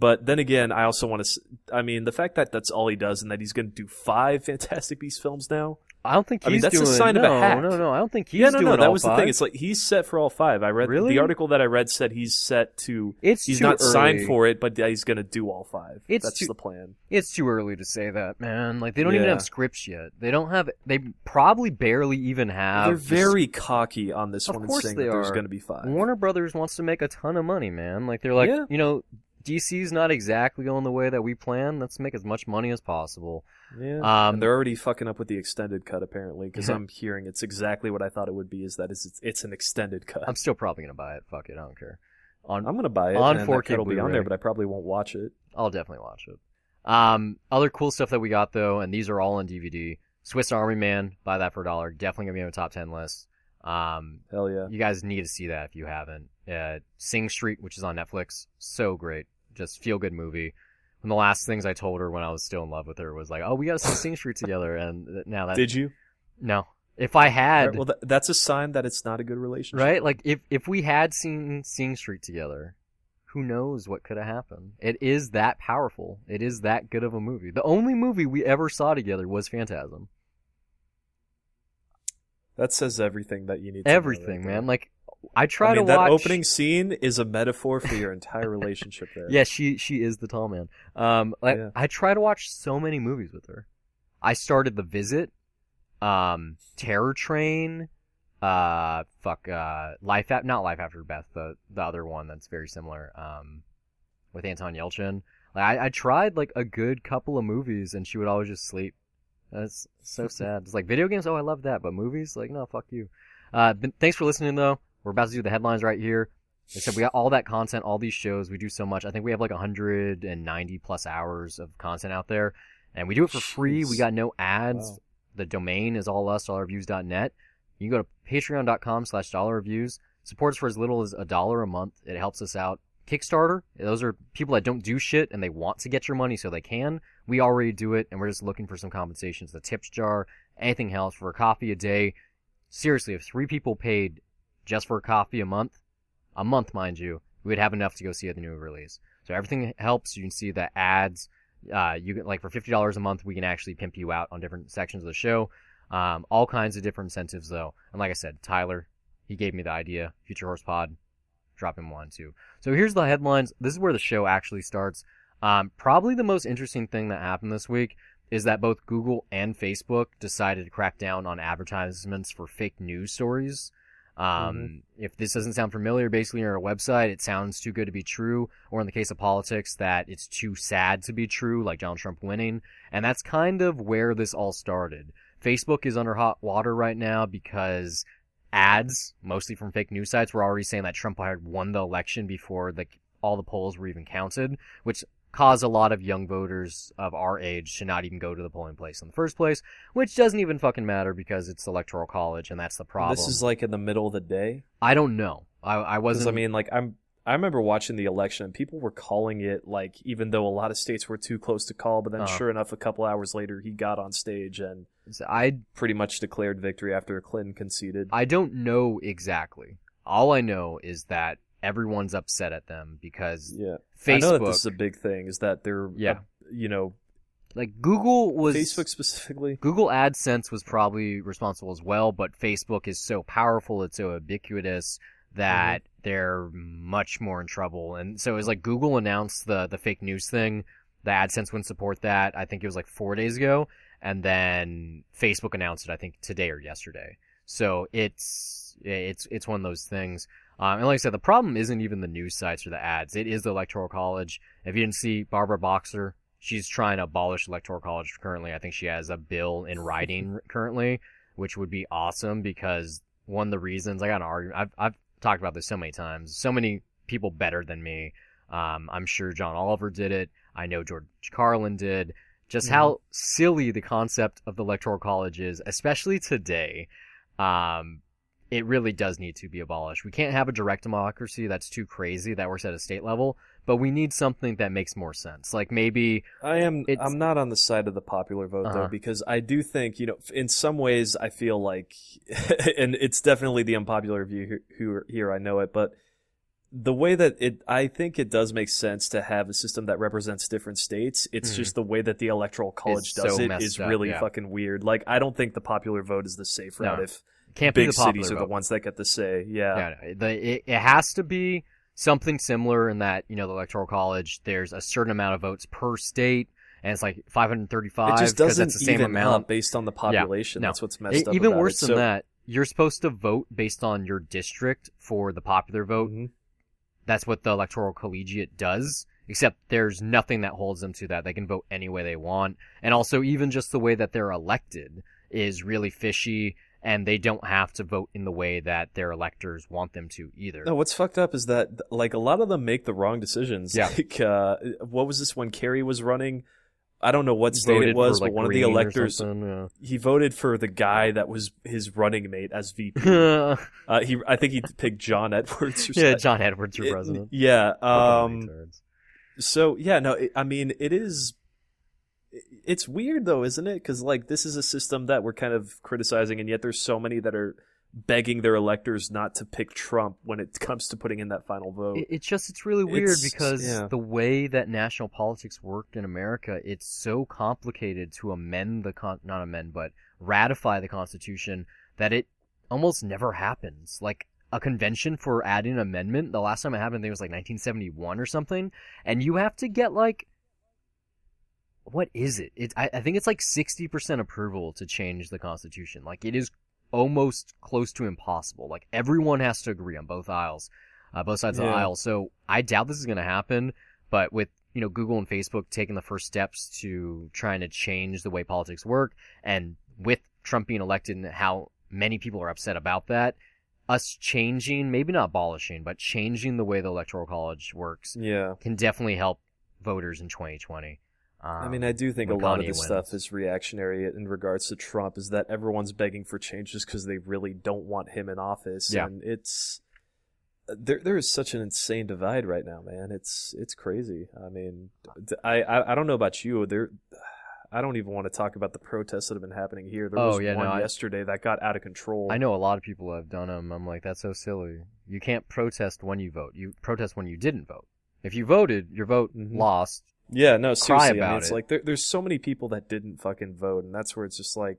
But then again, I also want to. I mean, the fact that that's all he does, and that he's going to do five Fantastic Beasts films now. I don't think he's I mean, that's a doing. sign of a hack. No, no, I don't think he's yeah, no, doing no, that was the five. thing. It's like he's set for all five. I read Really? the article that I read said he's set to. It's He's not signed for it, but he's going to do all five. It's that's too- the plan. It's too early to say that, man. Like they don't even have scripts yet. They don't have. They probably barely even have. They're the very cocky on this Of one, and course saying they that there's are. going to be five. Warner Brothers wants to make a ton of money, man. Like they're like, Yeah. you know, DC's not exactly going the way that we plan. Let's make as much money as possible. Yeah, Um, and they're already fucking up with the extended cut apparently because I'm hearing it's exactly what I thought it would be. Is that it's it's an extended cut. I'm still probably gonna buy it. Fuck it, I don't care. On, I'm gonna buy it on 4K that will be on there, but I probably won't watch it. I'll definitely watch it. Um, other cool stuff that we got though, and these are all on DVD. Swiss Army Man, buy that for a dollar. Definitely gonna be on the top ten list. Um, Hell yeah! you guys need to see that if you haven't. Uh, Sing Street, which is on Netflix, so great. Just feel good movie. One of the last things I told her when I was still in love with her was like, "Oh, we got to see Sing Street together." And now that Did you? no, if I had Alright, well, that, that's a sign that it's not a good relationship. right, like if if we had seen Sing Street together, who knows what could have happened? It is that powerful. It is that good of a movie. The only movie we ever saw together was Phantasm. That says everything that you need. to know Everything, man. Like I try I mean, to that watch opening scene is a metaphor for your entire relationship there. Yeah, she she is the tall man. Um, like, Yeah. I try to watch so many movies with her. I started The Visit, um, Terror Train, uh, fuck, uh, Life After, not Life After Beth, the the other one that's very similar, um, with Anton Yelchin. Like, I, I tried like a good couple of movies, and she would always just sleep. That's so sad. It's like video games. Oh, I love that, but movies, like, no, fuck you. Uh, thanks for listening though. We're about to do the headlines right here. Except we got all that content, all these shows. We do so much. I think we have like 190 plus hours of content out there, and we do it for free. We got no ads. Wow. The domain is all us, dollarreviews.net. You can go to patreon.com slash dollar reviews. Support us for as little as a dollar a month. It helps us out. Kickstarter, those are people that don't do shit and they want to get your money so they can. We already do it and we're just looking for some compensations. The tips jar, anything else for a coffee a day. Seriously, if three people paid just for a coffee a month, a month, mind you, we would have enough to go see the new release. So So everything helps. You can see the ads. Uh, you can like for fifty dollars a month, we can actually pimp you out on different sections of the show. Um, all kinds of different incentives though. And like I said, Tyler, he gave me the idea. Future Horse Pod, drop him one too. So here's the headlines. This is where the show actually starts. Um, probably the most interesting thing that happened this week is that both Google and Facebook decided to crack down on advertisements for fake news stories. Um, Mm-hmm. If this doesn't sound familiar, basically on a website, it sounds too good to be true, or in the case of politics, that it's too sad to be true, like Donald Trump winning. And that's kind of where this all started. Facebook is under hot water right now because ads, mostly from fake news sites, were already saying that Trump had won the election before the all the polls were even counted, which caused a lot of young voters of our age to not even go to the polling place in the first place, which doesn't even fucking matter because it's the electoral college and that's the problem. This is like in the middle of the day. I don't know. I, I wasn't. I mean, like I'm. I remember watching the election and people were calling it like even though a lot of states were too close to call, but then Uh-huh. sure enough, a couple hours later he got on stage and I pretty much declared victory after Clinton conceded. I don't know exactly. All I know is that everyone's upset at them because yeah, Facebook, I know that this is a big thing. Is that they're Yeah. you know like Google was Facebook specifically. Google AdSense was probably responsible as well, but Facebook is so powerful, it's so ubiquitous that mm-hmm. they're much more in trouble. And so it was like Google announced the the fake news thing. The AdSense wouldn't support that. I think it was like four days ago, and then Facebook announced it. I think today or yesterday. So it's it's it's one of those things. Um, and like I said, the problem isn't even the news sites or the ads. It is the Electoral College. If you didn't see Barbara Boxer, she's trying to abolish Electoral College currently. I think she has a bill in writing currently, which would be awesome because one of the reasons I got an argument, I've, I've talked about this so many times. So many people better than me. Um, I'm sure John Oliver did it. I know George Carlin did. Just how silly the concept of the Electoral College is, especially today. Um, it really does need to be abolished. We can't have a direct democracy that's too crazy that works at a state level, but we need something that makes more sense. Like maybe I am. It's- I'm not on the side of the popular vote Uh-huh. though, because I do think you know, in some ways, I feel like, and it's definitely the unpopular view here, who- here. I know it, but the way that it, I think it does make sense to have a system that represents different states. It's Mhm. just the way that the electoral college so does it messed is up, really yeah. fucking weird. Like, I don't think the popular vote is the safe No. route if can't be big the popular cities are the ones that get the say. Yeah. Yeah, no, the, it, it has to be something similar in that you know the electoral college. There's a certain amount of votes per state, and it's like 535 It just doesn't that's the same even amount. based on the population. no. That's what's messed E- up. even worse it. than So- that, you're supposed to vote based on your district for the popular vote. Mhm. That's what the electoral collegiate does. Except there's nothing that holds them to that. They can vote any way they want, and also even just the way that they're elected is really fishy. And they don't have to vote in the way that their electors want them to either. No, what's fucked up is that like a lot of them make the wrong decisions. Yeah. Like uh what was this when Kerry was running? I don't know what state it was, for, like, but one of the electors something, he voted for the guy that was his running mate as VP. uh, he I think he picked John Edwards or yeah. John Edwards for It- president. yeah. Um so yeah, no, it, I mean it is it's weird though, isn't it? Cuz like this is a system that we're kind of criticizing and yet there's so many that are begging their electors not to pick Trump when it comes to putting in that final vote. It, it's just it's really weird It's- because yeah. the way that national politics worked in America, it's so complicated to amend the con not amend but ratify the Constitution that it almost never happens. Like a convention for adding an amendment, the last time it happened, I think it was like 1971 or something, and you have to get like what is it? It I, I think it's like 60% approval to change the Constitution. Like it is almost close to impossible. Like everyone has to agree on both aisles, uh, both sides of the aisle. So I doubt this is going to happen. But with you know Google and Facebook taking the first steps to trying to change the way politics work, and with Trump being elected and how many people are upset about that, us changing, maybe not abolishing, but changing the way the electoral college works yeah. can definitely help voters in 2020. Um, I mean, I do think a lot of Kanye this wins. stuff is reactionary in regards to Trump. Is that everyone's begging for change just because they really don't want him in office? Yeah. and it's there. There is such an insane divide right now, man. It's it's crazy. I mean, I I don't know about you. There, I don't even want to talk about the protests that have been happening here. There Oh, was yeah, one no, I- yesterday that got out of control. I know a lot of people have done them. I'm like, that's so silly. You can't protest when you vote. You protest when you didn't vote. If you voted, your vote Mhm. lost. Yeah, no, seriously. I mean, it's it. like there, there's so many people that didn't fucking vote, and that's where it's just like,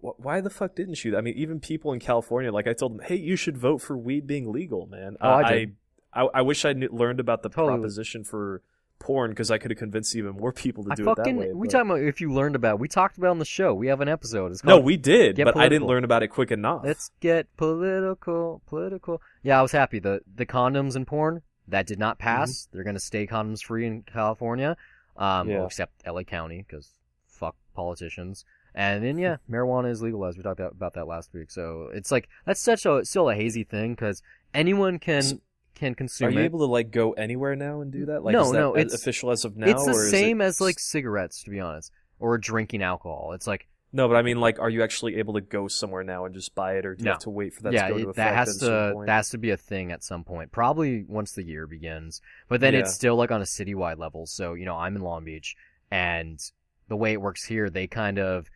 wh- why the fuck didn't you? I mean, even people in California, like I told them, hey, you should vote for weed being legal, man. Oh, I Uh, did. I, I, I wish I knew, learned about the Totally. proposition for porn because I could have convinced even more people to I do it that way. we but- talking about if you learned about. It. We talked about it on the show. We have an episode. It's called no, we did, but I didn't learn about it quick enough. Let's get political, political. Yeah, I was happy. The the condoms and porn that did not pass. They're gonna stay condoms free in California, um, Yeah. except LA County because fuck politicians. And then yeah, marijuana is legalized. We talked about- that last week. So it's like that's such a still a hazy thing because anyone can So- can consume. Are you it. able to like go anywhere now and do that? Like, No, is that no, it's- official as of now. it's the same it- as like cigarettes, to be honest, or drinking alcohol. It's like No, but I mean, like, are you actually able to go somewhere now and just buy it, or do you No. have to wait for that yeah, to go it- to effect that at has a certain to point? that has to be a thing at some point. Probably once the year begins. But then Yeah. it's still like on a citywide level. So you know, I'm in Long Beach, and the way it works here, they kind of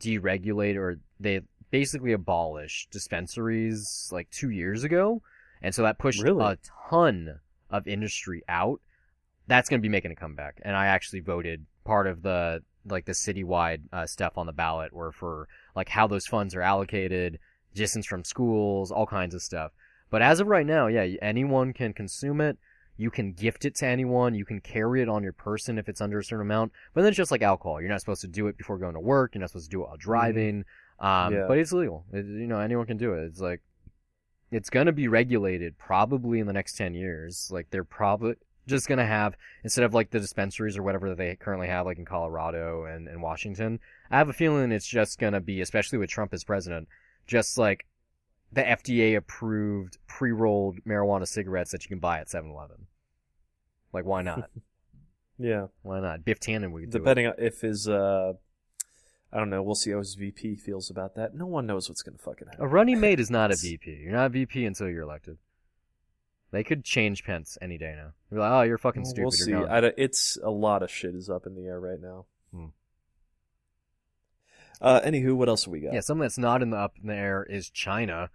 deregulate or they basically abolish dispensaries like two years ago, and so that pushed Really? a ton of industry out. That's going to be making a comeback, and I actually voted part of the like the citywide uh, stuff on the ballot were for like how those funds are allocated, distance from schools, all kinds of stuff. But as of right now, yeah, anyone can consume it. You can gift it to anyone. You can carry it on your person if it's under a certain amount. But then it's just like alcohol. You're not supposed to do it before going to work. You're not supposed to do it while driving. Um, Yeah. But it's legal. It, you know, anyone can do it. It's like, it's going to be regulated probably in the next 10 years. Like, they're probably just going to have, instead of like the dispensaries or whatever that they currently have, like in Colorado and, and Washington, I have a feeling it's just going to be, especially with Trump as president, just like the FDA approved pre rolled marijuana cigarettes that you can buy at 7 Eleven. Like, why not? yeah, why not? Biff Tannen would depending on if his, uh, I don't know. We'll see how his VP feels about that. No one knows what's gonna fucking happen. A running mate is not a VP. You're not a VP until you're elected. They could change Pence any day now. Like, oh, you're fucking stupid. We'll see. I it's a lot of shit is up in the air right now. Hmm. Uh, anywho, what else have we got? Yeah, something that's not in the up in the air is China.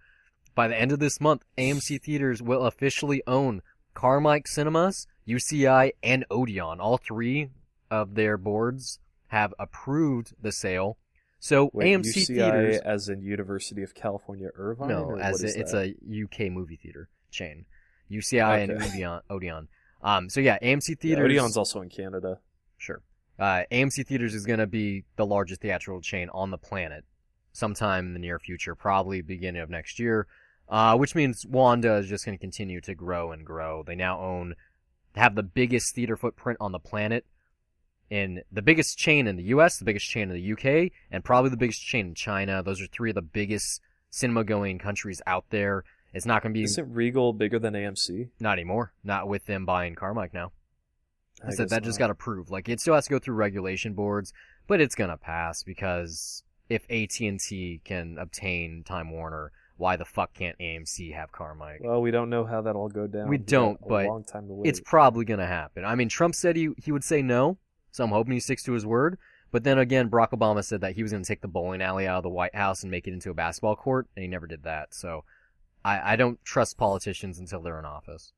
By the end of this month, AMC theaters will officially own Carmike Cinemas, UCI, and Odeon. All three of their boards have approved the sale. So Wait, AMC UCI theaters, as in University of California Irvine. no, as a, it's a UK movie theater chain. UCI and Okay. Odeon. Odeon. Um, so yeah, AMC Yeah, theaters. Odeon's also in Canada. Sure. Uh, AMC Theaters is going to be the largest theatrical chain on the planet sometime in the near future, probably beginning of next year, uh, which means Wanda is just going to continue to grow and grow. They now own, have the biggest theater footprint on the planet, in the biggest chain in the U.S., the biggest chain in the U.K., and probably the biggest chain in China. Those are three of the biggest cinema-going countries out there. It's not going to be Isn't Regal bigger than AMC? not anymore. Not with them buying Carmike now. I, said guess that just got approved. Like it still has to go through regulation boards, but it's gonna pass because if AT and T can obtain Time Warner, why the fuck can't AMC have Carmike? Well, we don't know how that'll go down. We don't, but long time to wait. it's probably gonna happen. I mean, Trump said he he would say no, so I'm hoping he sticks to his word. But then again, Barack Obama said that he was gonna take the bowling alley out of the White House and make it into a basketball court, and he never did that. So I I don't trust politicians until they're in office,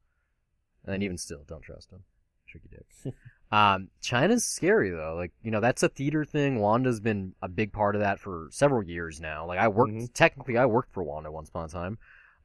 and even still, don't trust them. Tricky dick. Um, China's scary though. Like, you know, that's a theater thing. Wanda's been a big part of that for several years now. Like, I worked, Mhm. technically, I worked for Wanda once upon a time.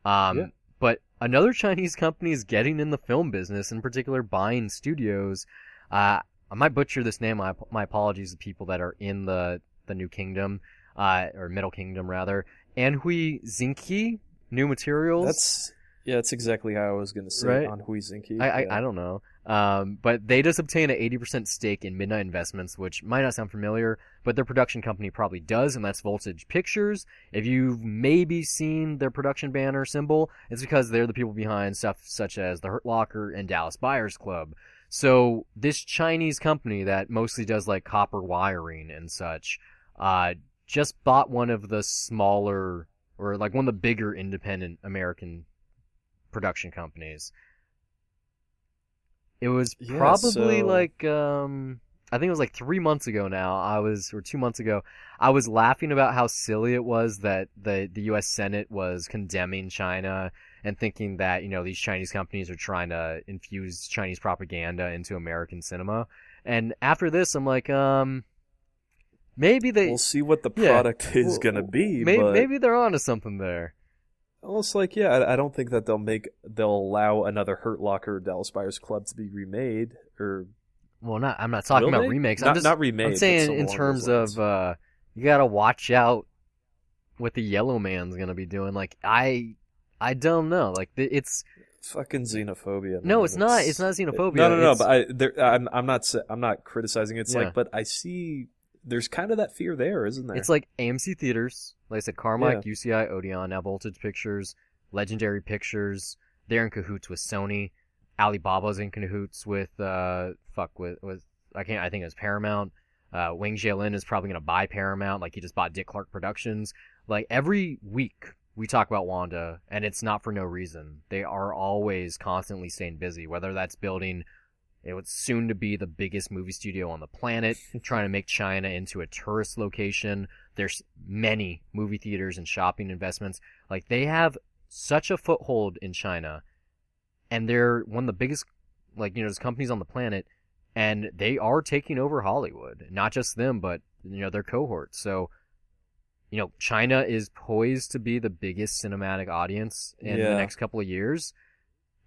Um, Yeah. but another Chinese company is getting in the film business, in particular, buying studios. Uh, I might butcher this name. My, my apologies to people that are in the, the New Kingdom, uh, or Middle Kingdom rather. Anhui Zinki, New Materials. That's yeah, that's exactly how I was gonna say Right. on Huizinki. I, I, yeah. I don't know. Um, but they just obtained an 80% stake in Midnight Investments, which might not sound familiar, but their production company probably does, and that's Voltage Pictures. If you've maybe seen their production banner symbol, it's because they're the people behind stuff such as The Hurt Locker and Dallas Buyers Club. So this Chinese company that mostly does like copper wiring and such, uh, just bought one of the smaller, or like one of the bigger independent American production companies. It was Yeah, probably so- like um I think it was like 3 months ago now. I was or 2 months ago. I was laughing about how silly it was that the the US Senate was condemning China and thinking that you know these Chinese companies are trying to infuse Chinese propaganda into American cinema. And after this, I'm like, um, maybe they We'll see what the Yeah. product is Well, gonna be, maybe, but maybe they're onto something there. almost like yeah, I, I don't think that they'll make they'll allow another Hurt Locker or Dallas Buyers Club to be remade or Well, not I'm not talking about they? remakes. Not, I'm just not remade. I'm saying in terms of uh, you gotta watch out what the Yellow Man's gonna be doing. Like I, I don't know. Like it's fucking xenophobia. no, man. it's not. It's not xenophobia. No, no, no. It's- But I, there, I'm, I'm not. I'm not criticizing. it. It's Yeah. like, but I see. There's kind of that fear there, isn't there? It's like AMC theaters. Like I said, Carmike, UCI, Odeon, now Voltage Pictures, Legendary Pictures. They're in cahoots with Sony. Alibaba's in cahoots with uh fuck with with I can't I think it was Paramount. Uh, Wang Jianlin is probably gonna buy Paramount. Like he just bought Dick Clark Productions. Like every week we talk about Wanda, and it's not for no reason. They are always constantly staying busy. Whether that's building it was soon to be the biggest movie studio on the planet, trying to make China into a tourist location. There's many movie theaters and shopping investments. Like they have such a foothold in China, and they're one of the biggest, like you know, there's companies on the planet, and they are taking over Hollywood. Not just them, but you know their cohort. So, you know, China is poised to be the biggest cinematic audience in the next couple of years.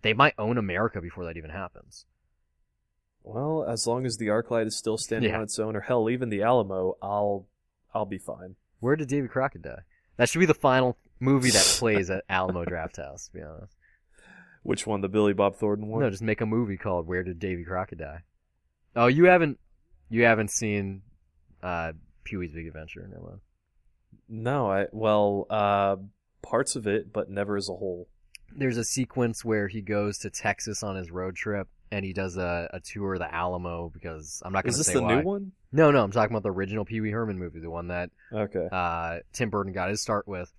They might own America before that even happens. Well, as long as the ArcLight is still standing Yeah. on its own, or hell, even the Alamo, I'll, I'll be fine. Where did David Crockett die? That should be the final movie that plays at Alamo Drafthouse. To be honest, Which one? The Billy Bob Thornton one? no, just make a movie called "Where Did Davy Crockett Die." Oh, you haven't, you haven't seen uh, Pee Wee's Big Adventure, no one. No, I well, uh, parts of it, but never as a whole. There's a sequence where he goes to Texas on his road trip, and he does a, a tour of the Alamo because I'm not going to say Is this the why. new one? No, no, I'm talking about the original Pee Wee Herman movie, the one that Okay. uh, Tim Burton got his start with.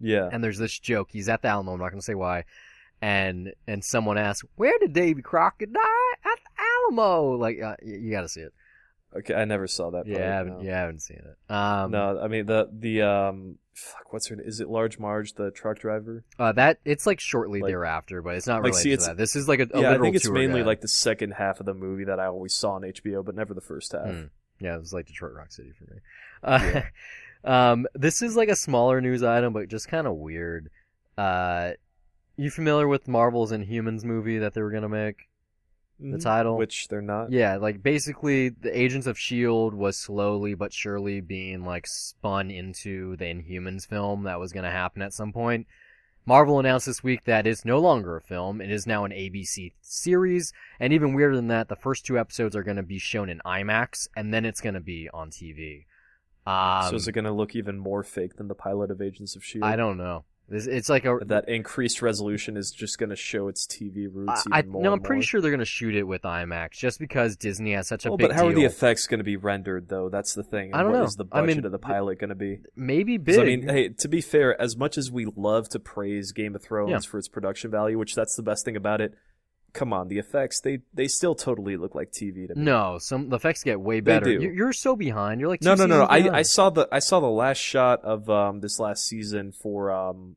Yeah. and there's this joke. He's at the Alamo. I'm not going to say why. And and someone asks, "Where did Davy Crockett die?" At the Alamo. Like uh, you got to see it. Okay, I never saw that. Yeah, I haven't. no. Yeah, I haven't seen it. Um, No, I mean the the um, fuck, what's her? name? Is it Large Marge, the truck driver? uh, that it's like shortly Like- thereafter, but it's not like, related see, to that. This is like a, a yeah, I think it's mainly guide. like the second half of the movie that I always saw on HBO, but never the first half. Hmm. Yeah, it was like Detroit Rock City for me. Uh, um, this is like a smaller news item, but just kind of weird. Uh, you familiar with Marvel's Inhumans movie that they were gonna make? The Mhm. title? which they're not. Yeah, like basically the Agents of Shield was slowly but surely being like spun into the Inhumans film that was going to happen at some point. Marvel announced this week that it's no longer a film. It is now an ABC series. And even weirder than that, the first two episodes are going to be shown in IMAX and then it's going to be on TV. Um, so is it going to look even more fake than the pilot of Agents of Shield? I don't know. It's, it's like a. That increased resolution is just going to show its TV roots I, I, more. no, I'm pretty sure they're going to shoot it with IMAX just because Disney has such a Well, big but how are the effects going to be rendered though? That's the thing. And I don't what know. is the I budget mean, of the pilot going to be? Maybe big. I mean, hey, to be fair, as much as we love to praise Game of Thrones Yeah. for its production value, which that's the best thing about it, come on, the effects they they still totally look like TV to me. No, some the effects get way They better. do. You're, you're so behind. You're like no, no, no, no. I I saw the I saw the last shot of um this last season for um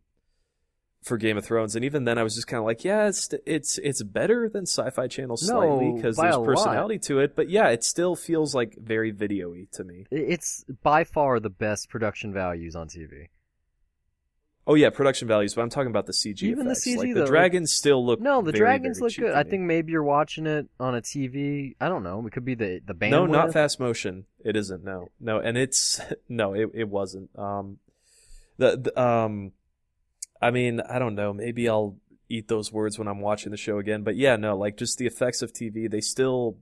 for Game of Thrones, and even then I was just kind of like, yeah, it's it's it's better than Sci-Fi Channel slightly because by there's a lot. personality to it, but yeah, it still feels like very video-y to me. It's by far the best production values on TV. Oh yeah, production values, but I'm talking about the CG. Even the effects. CG like, though, the like- dragons still look. No, the very, dragons very look good. I think maybe you're watching it on a TV. I don't know. It could be the the band. No, not fast motion. It isn't. No, no, and it's no, it it wasn't. Um, the, the um, I mean, I don't know. Maybe I'll eat those words when I'm watching the show again. But yeah, no, like just the effects of TV, they still,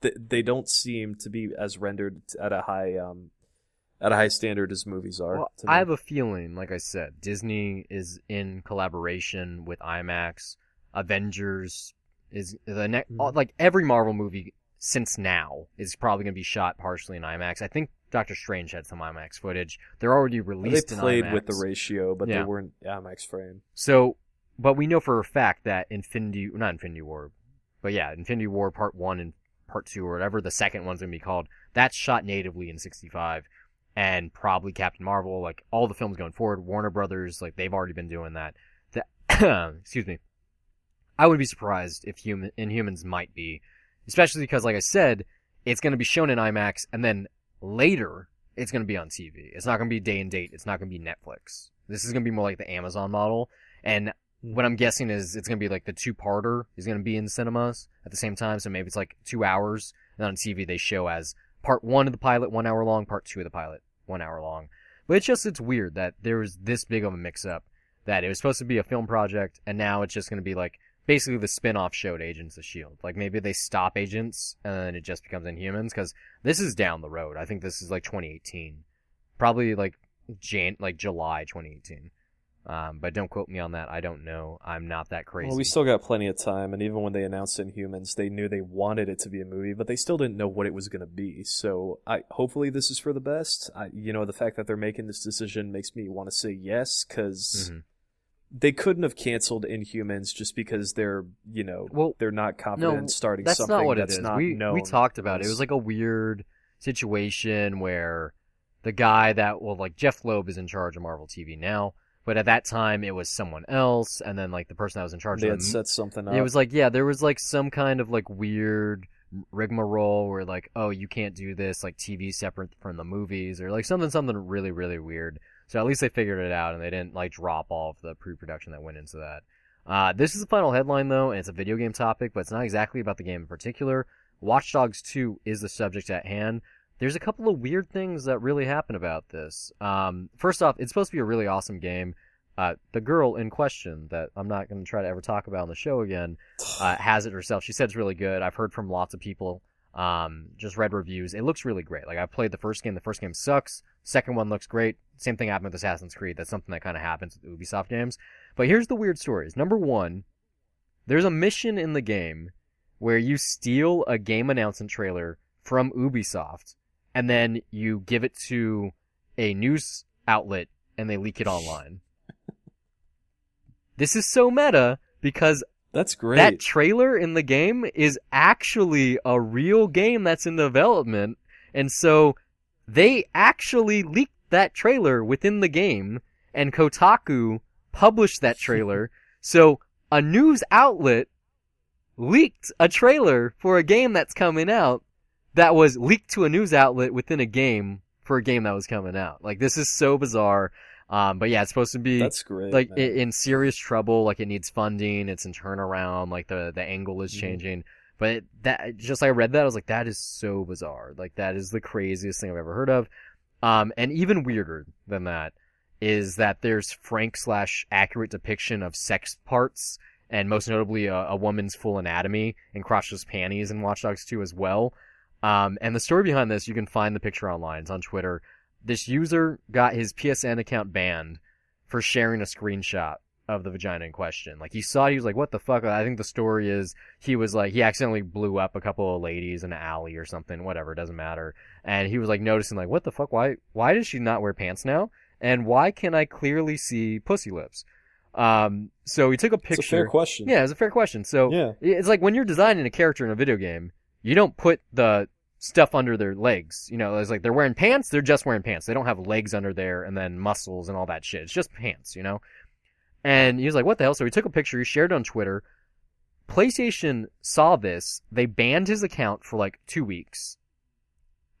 they, they don't seem to be as rendered at a high um, at a high standard as movies are. Well. I have a feeling, like I said, Disney is in collaboration with IMAX. Avengers is the next. Mhm. Like every Marvel movie since now is probably going to be shot partially in IMAX. I think Doctor Strange had some IMAX footage. They're already they released in played with the ratio, but Yeah. they weren't IMAX frame. So, but we know for a fact that Infinity, not Infinity War, but yeah, Infinity War Part 1 and Part 2 or whatever the second one's going to be called, that's shot natively in 65. And probably Captain Marvel, like all the films going forward, Warner Brothers, like they've already been doing that. The, excuse me. I would be surprised if human Inhumans might be, especially because, like I said, it's going to be shown in IMAX, and then later it's going to be on TV. It's not going to be day and date. It's not going to be Netflix. This is going to be more like the Amazon model, and what I'm guessing is it's going to be like the two-parter is going to be in cinemas at the same time. So maybe it's like two hours, and on TV they show as part one of the pilot, one hour long, part two of the pilot, one hour long. But it's just it's weird that there was this big of a mix-up that it was supposed to be a film project, and now it's just going to be like basically the spin-off show to Agents of Shield. Like maybe they stop Agents and then it just becomes Inhumans because this is down the road. I think this is like 2018, probably like Jan like July 2018. Um, but don't quote me on that. I don't know. I'm not that crazy. Well, we still got plenty of time, and even when they announced Inhumans, they knew they wanted it to be a movie, but they still didn't know what it was going to be. So, I hopefully this is for the best. I, you know, the fact that they're making this decision makes me want to say yes, because Mhm. They couldn't have canceled Inhumans just because they're, you know, Well, they're not confident no, in starting that's something not what that's it is. not we known. we talked about it. It was like a weird situation where the guy that well, like Jeph Loeb is in charge of Marvel TV now, but at that time it was someone else, and then like the person that was in charge they of had the set something up. It was like, yeah, there was like some kind of like weird rigmarole where like, oh, you can't do this, like TV separate from the movies, or like something, something really, really weird. So at least they figured it out and they didn't like drop all of the pre-production that went into that. Uh, this is the final headline though, and it's a video game topic, but it's not exactly about the game in particular. Watch Dogs 2 is the subject at hand. There's a couple of weird things that really happen about this. Um, first off, it's supposed to be a really awesome game. Uh, the girl in question that I'm not going to try to ever talk about on the show again uh, has it herself. She said it's really good. I've heard from lots of people. Um, just read reviews. It looks really great. Like I played the first game. The first game sucks. Second one looks great. Same thing happened with Assassin's Creed. That's something that kind of happens with Ubisoft games. But here's the weird stories. Number one, there's a mission in the game where you steal a game announcement trailer from Ubisoft and then you give it to a news outlet and they leak it online. this is so meta because That's great. that trailer in the game is actually a real game that's in development. And so they actually leaked that trailer within the game and Kotaku published that trailer. so a news outlet leaked a trailer for a game that's coming out that was leaked to a news outlet within a game for a game that was coming out. Like this is so bizarre. Um, but yeah, it's supposed to be That's great. like man. in serious trouble like it needs funding it's in turnaround like the the angle is Mhm. changing but that just like i read that i was like that is so bizarre like that is the craziest thing i've ever heard of um and even weirder than that is that there's frank slash accurate depiction of sex parts and most notably a, a woman's full anatomy and crotchless panties in watch dogs 2 as well um and the story behind this you can find the picture online it's on twitter this user got his psn account banned for sharing a screenshot of the vagina in question. Like he saw it, he was like, "What the fuck?" I think the story is he was like he accidentally blew up a couple of ladies in an alley or something. Whatever, it doesn't matter. And he was like noticing like, "What the fuck? Why? Why does she not wear pants now? And why can I clearly see pussy lips?" Um, so he took a picture. it's a fair question. Yeah, it's a fair question. So Yeah. it's like when you're designing a character in a video game, you don't put the stuff under their legs. You know, it's like they're wearing pants, they're just wearing pants. They don't have legs under there and then muscles and all that shit. It's just pants, you know? And he was like, what the hell? So he took a picture, he shared it on Twitter. PlayStation saw this. They banned his account for like two weeks.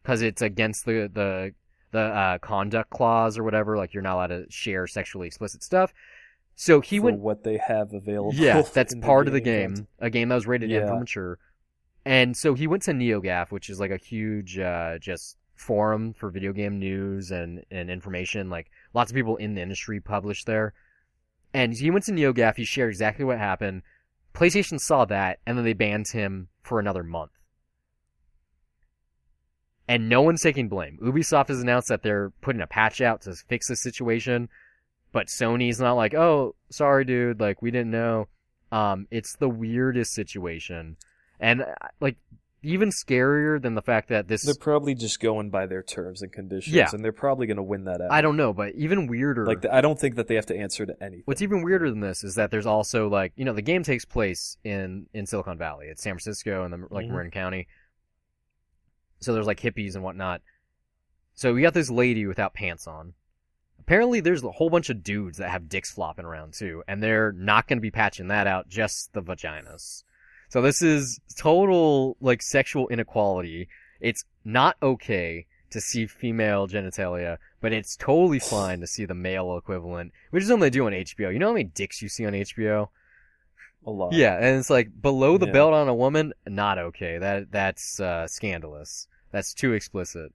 Cause it's against the, the, the, uh, conduct clause or whatever. Like you're not allowed to share sexually explicit stuff. So he for went what they have available. yeah, that's part of the game. A game that was rated M Yeah. for mature. And so he went to NeoGAF, which is like a huge uh, just forum for video game news and, and information. Like lots of people in the industry publish there. And he went to NeoGAF. He shared exactly what happened. PlayStation saw that, and then they banned him for another month. And no one's taking blame. Ubisoft has announced that they're putting a patch out to fix this situation, but Sony's not like, "Oh, sorry, dude. Like we didn't know." Um, it's the weirdest situation, and uh, like even scarier than the fact that this. They're probably just going by their terms and conditions, Yeah. and they're probably going to win that out. I don't know, but even weirder. like. I don't think that they have to answer to anything. What's even weirder than this is that there's also like you know the game takes place in in Silicon Valley. It's San Francisco and the like Mhm. Marin County. So there's like hippies and whatnot. So we got this lady without pants on, Apparently, there's a whole bunch of dudes that have dicks flopping around too, and they're not going to be patching that out, just the vaginas. So this is total like sexual inequality. It's not okay to see female genitalia, but it's totally fine to see the male equivalent, which is something they do on HBO. You know how many dicks you see on HBO? A lot. Yeah, and it's like below the Yeah. belt on a woman, not okay. That that's uh, scandalous. That's too explicit.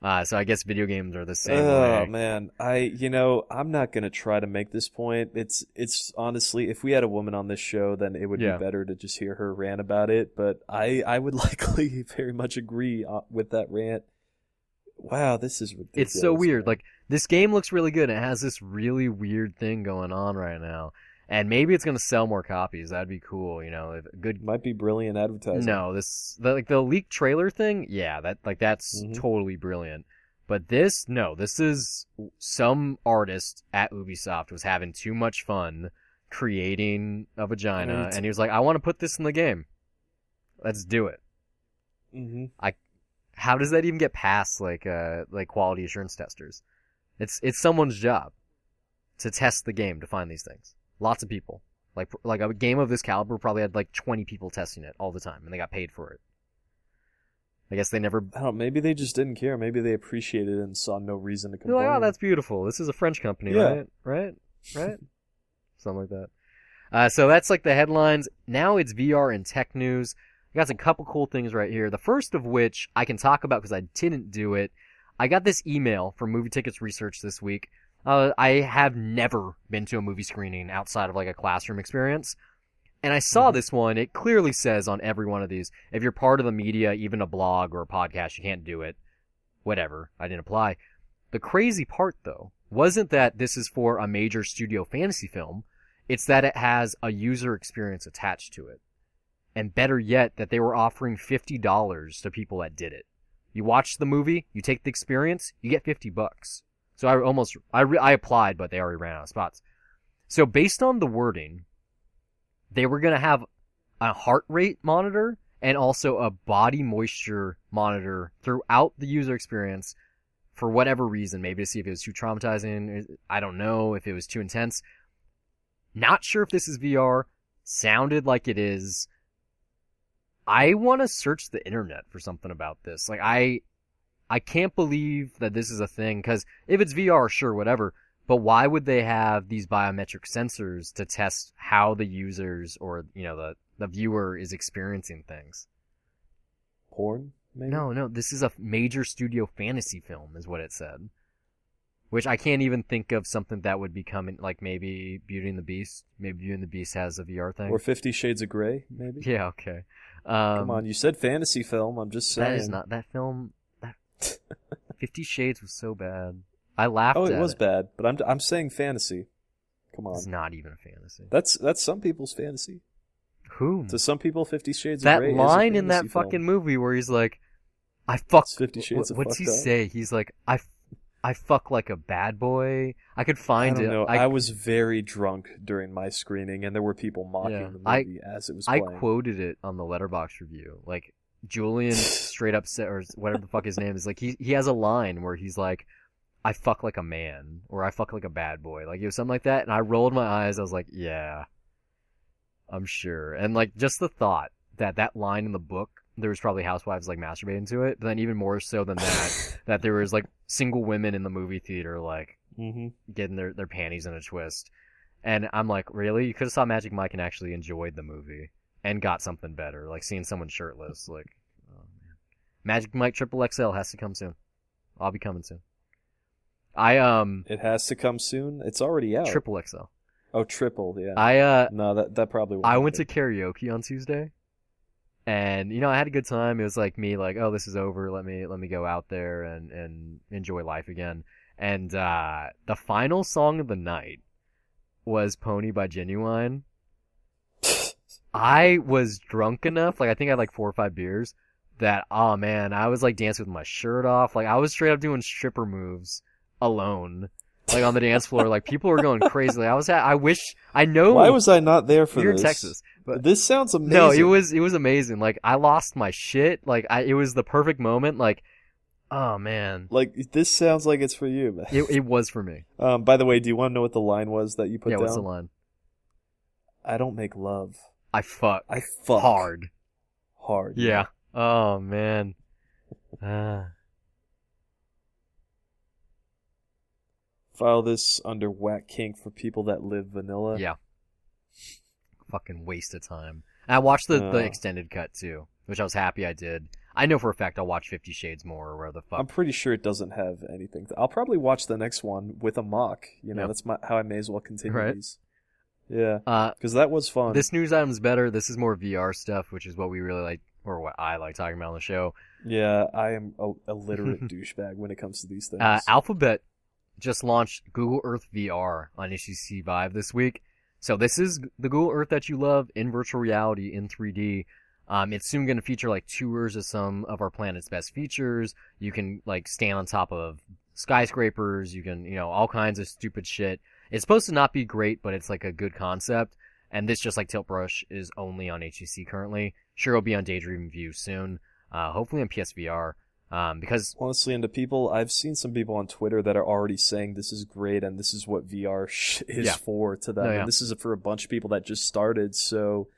Uh, so I guess video games are the same Oh way. man, I you know I'm not gonna try to make this point. It's it's honestly, if we had a woman on this show, then it would Yeah. be better to just hear her rant about it. But I I would likely very much agree uh, with that rant. Wow, this is ridiculous. It's so weird. man. Like this game looks really good. It has this really weird thing going on right now, and maybe it's gonna sell more copies. That'd be cool. You know, if good. might be brilliant advertising. No, this the, like the leaked trailer thing. Yeah, that like that's Mhm. totally brilliant. But this, no, this is some artist at Ubisoft was having too much fun creating a vagina, Right. and he was like, "I want to put this in the game. Let's do it." hmm how does that even get past like uh like quality assurance testers? It's it's someone's job to test the game to find these things. Lots of people. Like like a game of this caliber probably had like 20 people testing it all the time and they got paid for it. I guess they never I don't. Maybe they just didn't care. Maybe they appreciated it and saw no reason to They're complain. like, "Oh, that's beautiful. This is a French company, Yeah. right? Right? Right?" Something like that. Uh, so that's like the headlines. Now it's VR and tech news. I got a couple cool things right here. The first of which I can talk about because I didn't do it. I got this email from Movie Tickets Research this week. Uh, I have never been to a movie screening outside of like a classroom experience. And I saw Mhm. this one. It clearly says on every one of these, if you're part of the media, even a blog or a podcast, you can't do it. Whatever. I didn't apply. The crazy part, though, wasn't that this is for a major studio fantasy film. It's that it has a user experience attached to it. And better yet, that they were offering $50 to people that did it. You watch the movie, you take the experience, you get 50 bucks. So I almost, I, re- I applied, but they already ran out of spots. So based on the wording, they were to have a heart rate monitor and also a body moisture monitor throughout the user experience for whatever reason, maybe to see if it was too traumatizing. I don't know if it was too intense. Not sure if this is VR. Sounded like it is. I want to search the internet for something about this. Like I, I can't believe that this is a thing because if it's VR, sure, whatever. But why would they have these biometric sensors to test how the users or you know the the viewer is experiencing things? porn. Maybe? No, no, this is a major studio fantasy film, is what it said. Which I can't even think of something that would be coming, like maybe Beauty and the Beast. Maybe Beauty and the Beast has a VR thing. Or Fifty Shades of Grey. Maybe. yeah, okay. Um, Come on, you said fantasy film. I'm just saying. that is not that film. Fifty Shades was so bad. I laughed. Oh, it was bad, but I'm I'm saying fantasy. Come on, It's not even a fantasy. that's that's some people's fantasy. Who? To some people, Fifty Shades that line in that film. fucking movie where he's like, "I fuck." It's Fifty Shades What, of what's he up. say? He's like, "I, I fuck like a bad boy." I could I find don't it. know. I, was very drunk during my screening, and there were people mocking Yeah. the I- movie as it was I playing. quoted it on the Letterboxd review. Like Julian straight up said, or whatever the fuck his name is. Like he he has a line where he's like, "I fuck like a man" or "I fuck like a bad boy." Like it was something like that, and I rolled my eyes. I was like, "Yeah, I'm sure." And like just the thought that that line in the book, there was probably housewives like masturbating to it, but then even more so than that, that there was like single women in the movie theater like hmm getting their, their panties in a twist. And I'm like, really? You could have saw Magic Mike and actually enjoyed the movie and got something better, like seeing someone shirtless. Like, oh man, Magic Mike Triple XL has to come soon. I'll be coming soon. I um It has to come soon. It's already out. Triple XL. Oh, triple. Yeah. I uh no, that that probably. Won't I went to karaoke on Tuesday, and you know I had a good time. It was like me, like, oh, this is over. Let me let me go out there and and enjoy life again. And uh the final song of the night was "Pony" by Ginuwine. I was drunk enough, like I think I had like four or five beers, that oh man, I was like dancing with my shirt off. Like I was straight up doing stripper moves alone, like on the dance floor. Like people were going crazy. Like, I was, I wish I know. Why was I not there for you're this? in Texas? But this sounds amazing. no, it was it was amazing. Like I lost my shit. Like I, it was the perfect moment. Like Oh man, Like this sounds like it's for you, man. it it was for me. Um, by the way, do you want to know what the line was that you put yeah, down? what's the line? I don't make love. I fuck I fuck hard. hard. Yeah. Oh man. Ah. File this under whack kink for people that live vanilla. yeah. Fucking waste of time. And I watched the, the Uh. extended cut too, which I was happy I did. I know for a fact I'll watch Fifty Shades more or where the fuck. I'm pretty sure it doesn't have anything. I'll probably watch the next one with a mock. You know, Yeah. that's my, how I may as well continue Right. these. Yeah, uh, because that was fun. this news item's better. This is more VR stuff, which is what we really like, or what I like talking about on the show. Yeah, I am a, a literate douchebag when it comes to these things. Uh, Alphabet just launched Google Earth VR on HTC Vive this week. So this is the Google Earth that you love in virtual reality in 3D. Um, it's soon going to feature like tours of some of our planet's best features. You can like stand on top of skyscrapers. You can, you know, all kinds of stupid shit. It's supposed to not be great, but it's like a good concept. And this, just like Tilt Brush, is only on HTC currently. Sure, it'll be on Daydream View soon. Uh, hopefully on PSVR. Um, because Honestly, and to people, I've seen some people on Twitter that are already saying this is great and this is what VR sh- is Yeah. for to them. No, yeah. And this is for a bunch of people that just started, so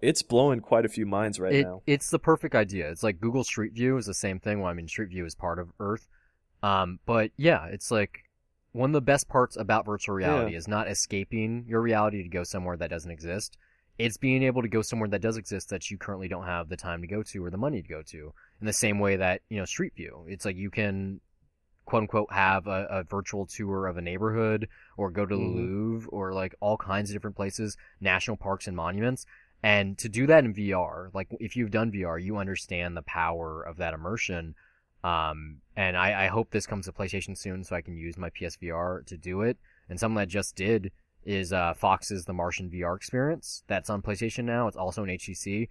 it's blowing quite a few minds right it, now. It's the perfect idea. It's like Google Street View is the same thing. Well, I mean, Street View is part of Earth. Um, but yeah, it's like one of the best parts about virtual reality is not escaping your reality to go somewhere that doesn't exist. It's being able to go somewhere that does exist that you currently don't have the time to go to or the money to go to. In the same way that, you know, Street View. It's like you can quote unquote have a, a virtual tour of a neighborhood or go to the Mhm. Louvre or like all kinds of different places, national parks and monuments. And to do that in VR, like if you've done VR, you understand the power of that immersion. Um, and I, I hope this comes to PlayStation soon so I can use my PSVR to do it. And something I just did is uh, Fox's The Martian VR experience. That's on PlayStation now. It's also in HTC.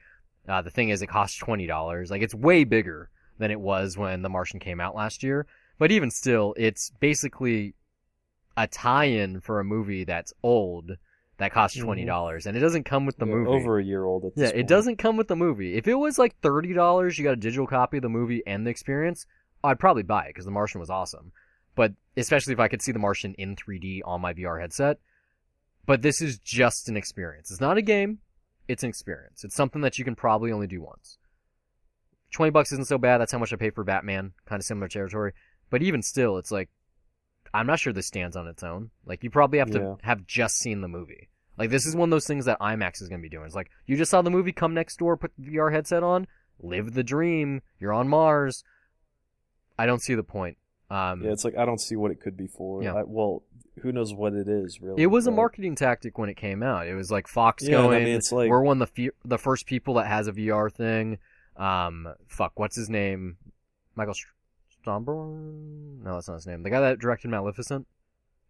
Uh, the thing is, it costs twenty dollars. Like it's way bigger than it was when The Martian came out last year. But even still, it's basically a tie-in for a movie that's old that costs Mhm. twenty dollars, and it doesn't come with the Yeah, movie. Over a year old at this Yeah, it doesn't come with the movie. If it was like thirty dollars, you got a digital copy of the movie and the experience, I'd probably buy it because The Martian was awesome. But especially if I could see The Martian in 3D on my VR headset. But this is just an experience. It's not a game. It's an experience. It's something that you can probably only do once. Twenty bucks isn't so bad. That's how much I pay for Batman. Kind of similar territory. But even still, it's like I'm not sure this stands on its own. Like you probably have to Yeah. have just seen the movie. Like this is one of those things that IMAX is going to be doing. It's like you just saw the movie, come next door, put the VR headset on, live the dream. You're on Mars. I don't see the point. Um, Yeah, it's like I don't see what it could be for. Yeah. I, well, who knows what it is really? it was a marketing tactic when it came out. It was like Fox Yeah, and I going, mean, it's like- we're one of the fe- the first people that has a VR thing. Um, fuck, what's his name? Michael Stromberg? No, that's not his name. The guy that directed Maleficent.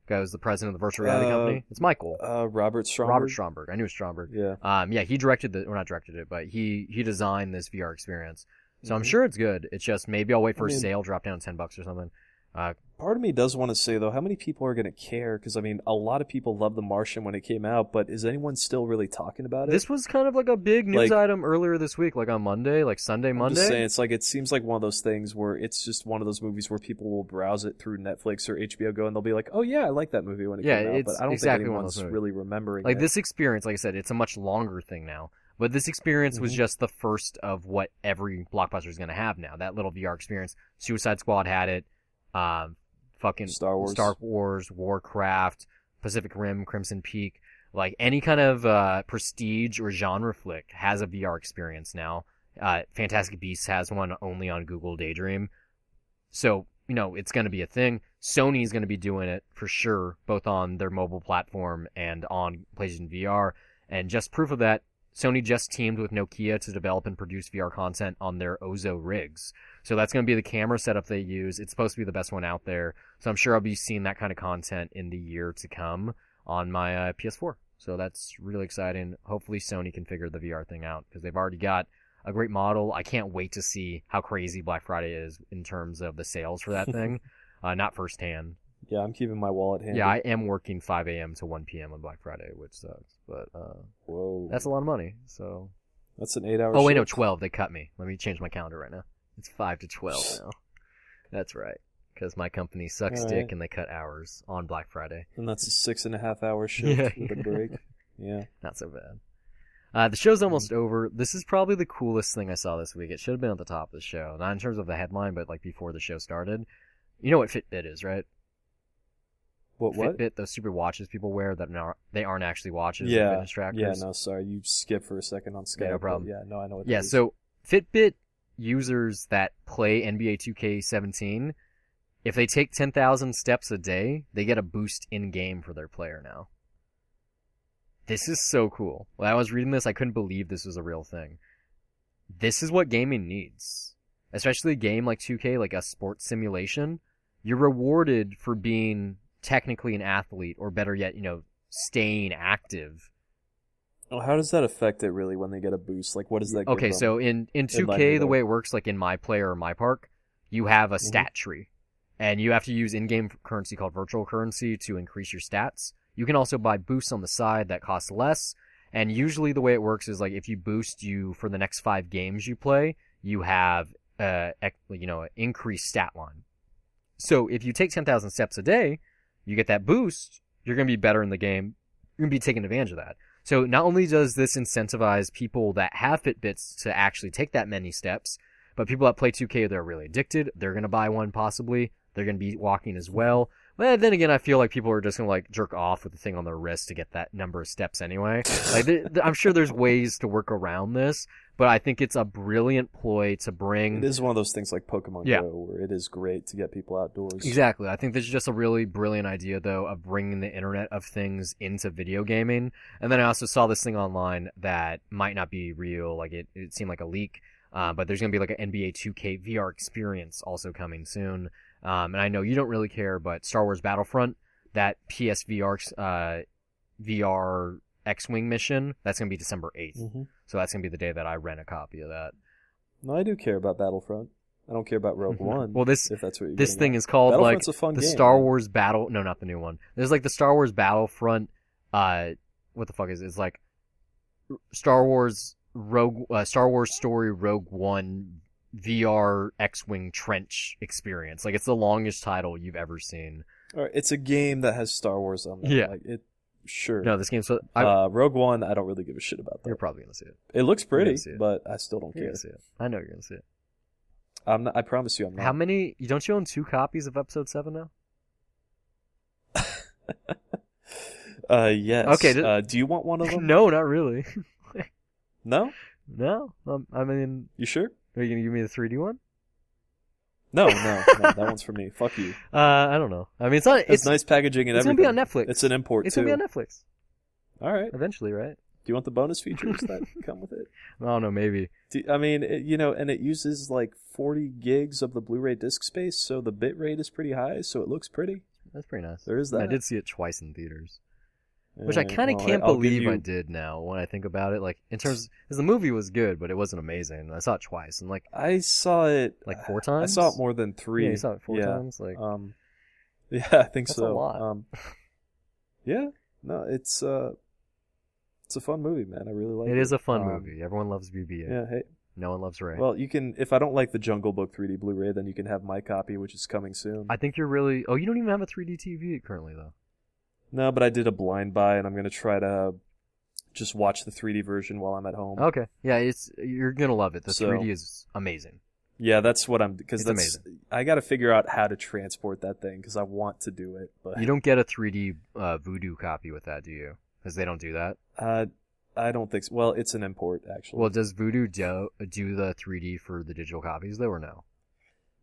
The guy who was the president of the virtual reality Uh, company. It's Michael. Uh, Robert Stromberg. Robert Stromberg. I knew it was Stromberg. Yeah. Um, yeah, he directed the, or not directed it, but he he designed this VR experience. So I'm Mhm. sure it's good. It's just maybe I'll wait for I a mean- sale, drop down ten bucks or something. Uh, Part of me does want to say though, how many people are going to care? Because I mean, a lot of people loved The Martian when it came out, but is anyone still really talking about it? this was kind of like a big news Like- item earlier this week, like on Monday, like Sunday, I'm Monday. just saying, it's like it seems like one of those things where it's just one of those movies where people will browse it through Netflix or HBO Go and they'll be like, "Oh yeah, I like that movie when it Yeah, came out," it's but I don't exactly think one of anyone's movies. really remembering. like it. this experience, like I said, it's a much longer thing now. But this experience was Mhm. just the first of what every blockbuster is going to have now. That little VR experience. Suicide Squad had it. Um, fucking Star Wars. Star Wars, Warcraft, Pacific Rim, Crimson Peak. Like any kind of uh, prestige or genre flick has a VR experience now. Uh, Fantastic Beasts has one only on Google Daydream. So, you know, it's going to be a thing. Sony's going to be doing it for sure, both on their mobile platform and on PlayStation VR. And just proof of that, Sony just teamed with Nokia to develop and produce VR content on their Ozo rigs. So that's going to be the camera setup they use. It's supposed to be the best one out there. So I'm sure I'll be seeing that kind of content in the year to come on my uh, PS4. So that's really exciting. Hopefully Sony can figure the VR thing out because they've already got a great model. I can't wait to see how crazy Black Friday is in terms of the sales for that thing. uh, not firsthand. yeah, I'm keeping my wallet handy. Yeah, I am working 5 a.m. to 1 p.m. on Black Friday, which sucks. But uh, Whoa, that's a lot of money. So. that's an eight-hour. Oh wait, no, 12. They cut me. Let me change my calendar right now. It's 5 to 12 now. That's right. Because my company sucks All dick right. and they cut hours on Black Friday. And that's a six and a half hour shift Yeah. with a break. Yeah. Not so bad. Uh, the show's almost over. This is probably the coolest thing I saw this week. It should have been at the top of the show. Not in terms of the headline, but like before the show started. You know what Fitbit is, right? What? What? Fitbit, those stupid watches people wear that are, they aren't actually watches. Yeah. Yeah. No, sorry. You skipped for a second on Skype. Yeah, no problem. Yeah. No, I know what. Yeah, that is. so Fitbit users that play NBA 2K17, if they take 10,000 steps a day, they get a boost in game for their player now. This is so cool. When I was reading this, I couldn't believe this was a real thing. This is what gaming needs. Especially a game like 2K, like a sports simulation. You're rewarded for being technically an athlete, or better yet, you know, staying active Oh, how does that affect it really when they get a boost? Like, what does that? Okay, so in in In 2K, the way it works, like in my player or my park, you have a Mhm. stat tree, and you have to use in-game currency called virtual currency to increase your stats. You can also buy boosts on the side that cost less, and usually the way it works is like if you boost you for the next five games you play, you have uh you know an increased stat line. So if you take ten thousand steps a day, you get that boost. You're gonna be better in the game. You're gonna be taking advantage of that. So not only does this incentivize people that have Fitbits to actually take that many steps, but people that play 2K, they're really addicted. They're going to buy one possibly. They're going to be walking as well. But then again, I feel like people are just going to like jerk off with the thing on their wrist to get that number of steps anyway. Like th- th- I'm sure there's ways to work around this, but I think it's a brilliant ploy to bring This is one of those things like Pokemon Yeah. Go, where it is great to get people outdoors. Exactly. I think this is just a really brilliant idea, though, of bringing the Internet of Things into video gaming. And then I also saw this thing online that might not be real. Like it, it seemed like a leak. Uh, but there's going to be like an NBA 2K VR experience also coming soon. Um, and I know you don't really care, but Star Wars Battlefront, that PSVR uh, VR X-wing mission, that's going to be December 8th. hmm So that's going to be the day that I rent a copy of that. No, I do care about Battlefront. I don't care about Rogue One. Well, this if that's what you're this thing at. is called like Battlefront's a fun the game. Star Wars Battle. No, not the new one. There's like the Star Wars Battlefront. Uh, what the fuck is it? It's like Star Wars Rogue, uh, Star Wars Story Rogue One VR X-wing trench experience. Like it's the longest title you've ever seen. Right, it's a game that has Star Wars on it. Yeah. Like, it. Sure. No, this game's so. I, uh, Rogue One, I don't really give a shit about that. you're probably gonna see it. It looks pretty, it. but I still don't You're care. see it. I know you're gonna see it. I'm not, I promise you, I'm not. How many? You don't you own two copies of Episode Seven now? Uh, yes. Okay, Uh, do you want one of them? no, not really. No. no, um, I mean, You sure? Are you gonna give me the 3D one? No, no, no. That one's for me. Fuck you. Uh, I don't know. I mean, it's not. It's, nice packaging and everything. it's gonna everything. be on Netflix. It's an import It's too. gonna be on Netflix All right. Do eventually, right? Do you want the bonus features that come with it? I don't know. Maybe. Do, I mean, it, you know, and it uses like 40 gigs of the Blu-ray disc space, so the bit rate is pretty high, so it looks pretty. That's pretty nice. There is that. I did see it twice in theaters, which I kind of well, can't I'll believe you- I did now when I think about it. Like in terms, because the movie was good, but it wasn't amazing. I saw it twice, and like, I saw it Like four times. I saw it more than three. yeah, you saw it four yeah. times. Like, Um, yeah, I think That's a so. lot. Um, yeah, no, it's uh, it's a fun movie, man. I really like it. it is a fun Um, movie. Everyone loves BB-8. Yeah. Hey, No one loves Rey. well, you can. If I don't like the Jungle Book 3D Blu-ray, then you can have my copy, which is coming soon. I think you're really. Oh, you don't even have a 3D TV currently, though. No, but I did a blind buy, and I'm gonna try to just watch the 3D version while I'm at home. Okay. Yeah, it's you're gonna love it. The So- 3D is amazing. Yeah, that's what I'm because It's that's I got to figure out how to transport that thing because I want to do it, but You don't get a 3D uh, Vudu copy with that, do you? Because they don't do that. Uh, I don't think so. Well, it's an import actually. Well, does Vudu do, do the 3D for the digital copies though, or no?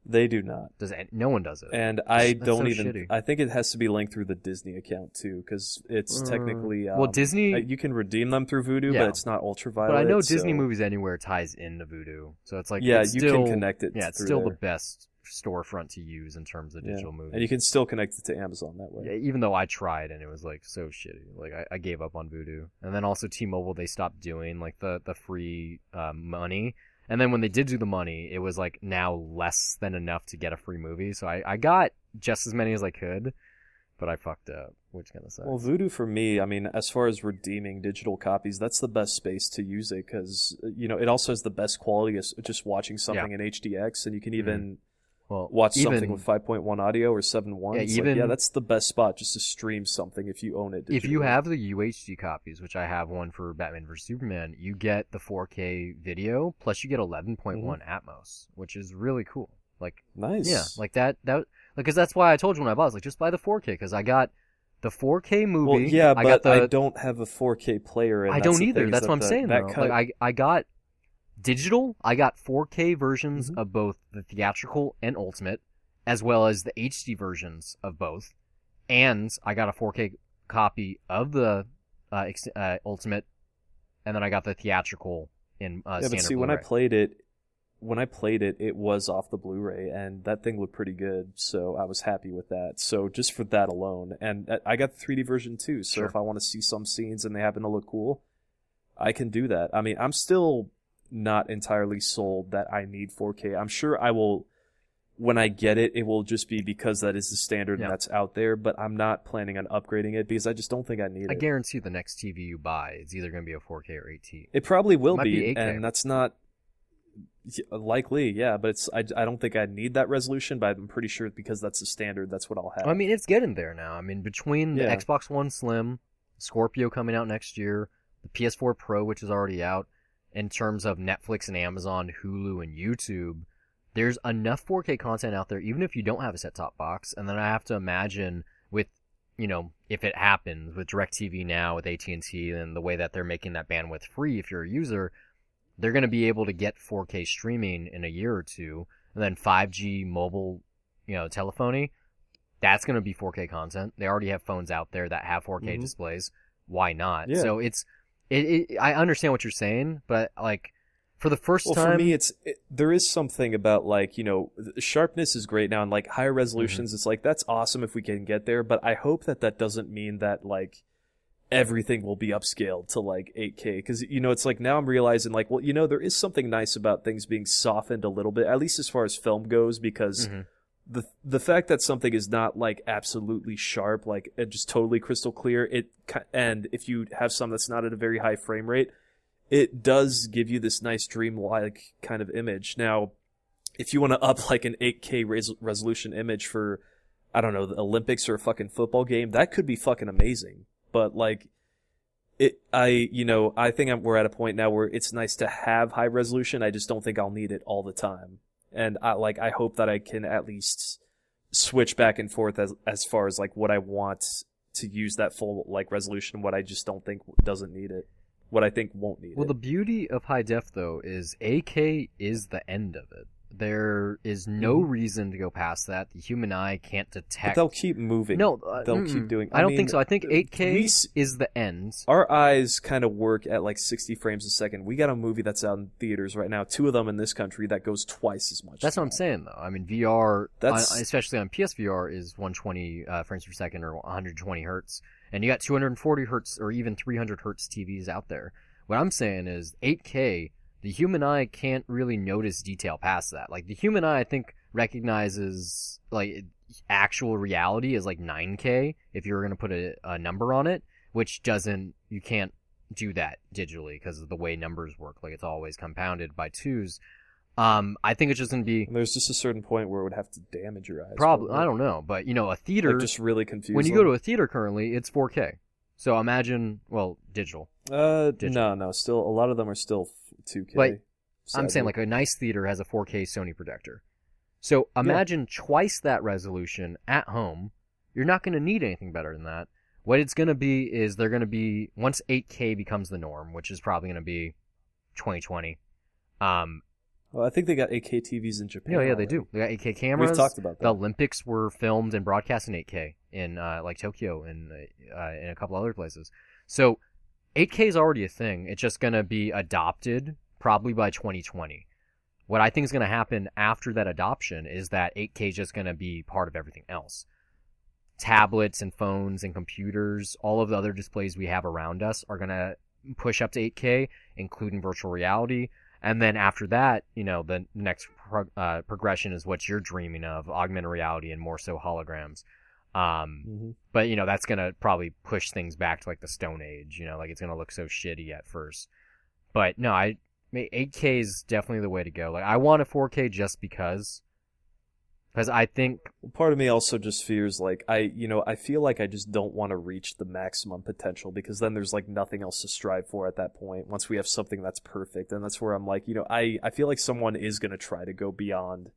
They do not, Does any, no one does it? and I That's don't so even. shitty. I think it has to be linked through the Disney account too because it's Uh, technically. Um, well, Disney, uh, you can redeem them through Vudu, Yeah. but it's not ultraviolet. but I know Disney so- Movies Anywhere ties into Vudu, so it's like yeah, it's you still, can connect it. Yeah, it's through still there. the best storefront to use in terms of Yeah. digital movies. and you can still connect it to Amazon that way. Yeah, even though I tried and it was like so shitty, like I, I gave up on Vudu. And then also T-Mobile, they stopped doing like the the free um, money. And then when they did do the money, it was like now less than enough to get a free movie. So I, I got just as many as I could, but I fucked up, which kind of sucks. Well, Vudu for me, I mean, as far as redeeming digital copies, that's the best space to use it because you know it also has the best quality of just watching something in HDX, and you can even mm-hmm. Well, watch even, something with 5.1 audio or 7.1. Yeah, it's even- like, yeah, that's the best spot just to stream something if you own it. if you have the UHD copies, which I have one for Batman vs Superman, you get the 4K video plus you get 11.1 Mm-hmm. Atmos, which is really cool. Like nice, yeah, like that that because that's why I told you when I bought, I was like just buy the 4K because I got the 4K movie. well, yeah, I got but the I don't have a 4K player. I don't either. That's that what I'm the- saying that though. cut- Like I I got digital. I got 4K versions Mhm. of both the theatrical and ultimate, as well as the HD versions of both, and I got a 4K copy of the uh, ex- uh, ultimate, and then I got the theatrical in uh, yeah, but see, when I played it, when I played it, it was off the Blu-ray, and that thing looked pretty good. So I was happy with that. So just for that alone, and uh, I got the 3D version too. So Sure. if I want to see some scenes and they happen to look cool, I can do that. I mean, I'm still not entirely sold that I need 4K. I'm sure I will. When I get it, it will just be because that is the standard Yeah. and that's out there. But I'm not planning on upgrading it because I just don't think I need I it. I guarantee the next TV you buy is either going to be a 4K or 8K. It probably will Might be, be 8K. and that's not likely. Yeah, but it's I, I don't think I need that resolution, but I'm pretty sure because that's the standard. That's what I'll have. I mean, it's getting there now. I mean, between the Yeah. Xbox One Slim, Scorpio coming out next year, the PS4 Pro, which is already out, in terms of Netflix and Amazon, Hulu, and YouTube, there's enough 4K content out there, even if you don't have a set top box. And then I have to imagine with, you know, if it happens with DirecTV now, with AT&T, and the way that they're making that bandwidth free if you're a user, they're going to be able to get 4K streaming in a year or two, and then 5G mobile, you know, telephony. That's going to be 4K content. They already have phones out there that have 4K Mhm. displays. Why not? Yeah. So it's, it, it. I understand what you're saying, but like, for the first well, time, for me, it's it, there is something about like you know sharpness is great now, and like higher resolutions, Mm-hmm. it's like that's awesome if we can get there. But I hope that that doesn't mean that like everything will be upscaled to like 8K because you know it's like now I'm realizing like well you know there is something nice about things being softened a little bit at least as far as film goes because. Mhm. The the fact that something is not like absolutely sharp, like uh, just totally crystal clear, it and if you have some that's not at a very high frame rate, it does give you this nice dreamlike kind of image. Now, if you want to up like an 8K res- resolution image for I don't know the Olympics or a fucking football game, that could be fucking amazing. But like it, I you know I think I'm, we're at a point now where it's nice to have high resolution. I just don't think I'll need it all the time and I like I hope that I can at least switch back and forth as as far as like what I want to use that full like resolution, what I just don't think doesn't need it, what I think won't need Well, it. Well, the beauty of high def though is 8K is the end of it. There is no Mhm. reason to go past that. The human eye can't but detect. they'll keep moving. no, uh, they'll mm-mm. keep doing. I don't mean, think so. I think 8K we is the end. our eyes kind of work at like 60 frames a second. We got a movie that's out in theaters right now, two of them in this country that goes twice as much. That's as what I'm saying though. I mean, VR, That's- on- especially on PSVR, is 120 uh, frames per second or 120 hertz, and you got 240 hertz or even 300 hertz TVs out there. What I'm saying is 8K. The human eye can't really notice detail past that. Like the human eye, I think recognizes like actual reality is like 9K if you were gonna put a, a number on it, which doesn't. You can't do that digitally because of the way numbers work. Like it's always compounded by twos. Um, I think it's just gonna be And there's just a certain point where it would have to damage your eyes. Probably, I don't know, but you know, a theater. Like just really confused. when you go to a theater currently, it's 4K. So imagine, well, digital. uh, digital. no, no, still a lot of them are still 2K. But I'm saying like a nice theater has a 4K Sony projector. So imagine twice that resolution at home. You're not going to need anything better than that. What it's going to be is they're going to be once 8K becomes the norm, which is probably going to be 2020. Um, Well, I think they got 8K TVs in Japan. yeah, yeah, they do. They got 8K cameras. We've talked about that. The Olympics were filmed and broadcast in 8K in uh, like Tokyo and uh, in a couple other places. So 8K is already a thing. It's just gonna be adopted probably by 2020. What I think is gonna happen after that adoption is that 8K is just gonna be part of everything else. Tablets and phones and computers, all of the other displays we have around us are gonna push up to 8K, including virtual reality. And then after that, you know, the next pro- uh, progression is what you're dreaming of, augmented reality and more so holograms. Um, hmm but you know, that's gonna probably push things back to like the Stone Age. You know, like it's gonna look so shitty at first. But no, I 8K is definitely the way to go. Like I want a 4K just because. because I think part of me also just fears like I, you know, I feel like I just don't want to reach the maximum potential because then there's like nothing else to strive for at that point. Once we have something that's perfect, and that's where I'm like, you know, I I feel like someone is gonna try to go beyond.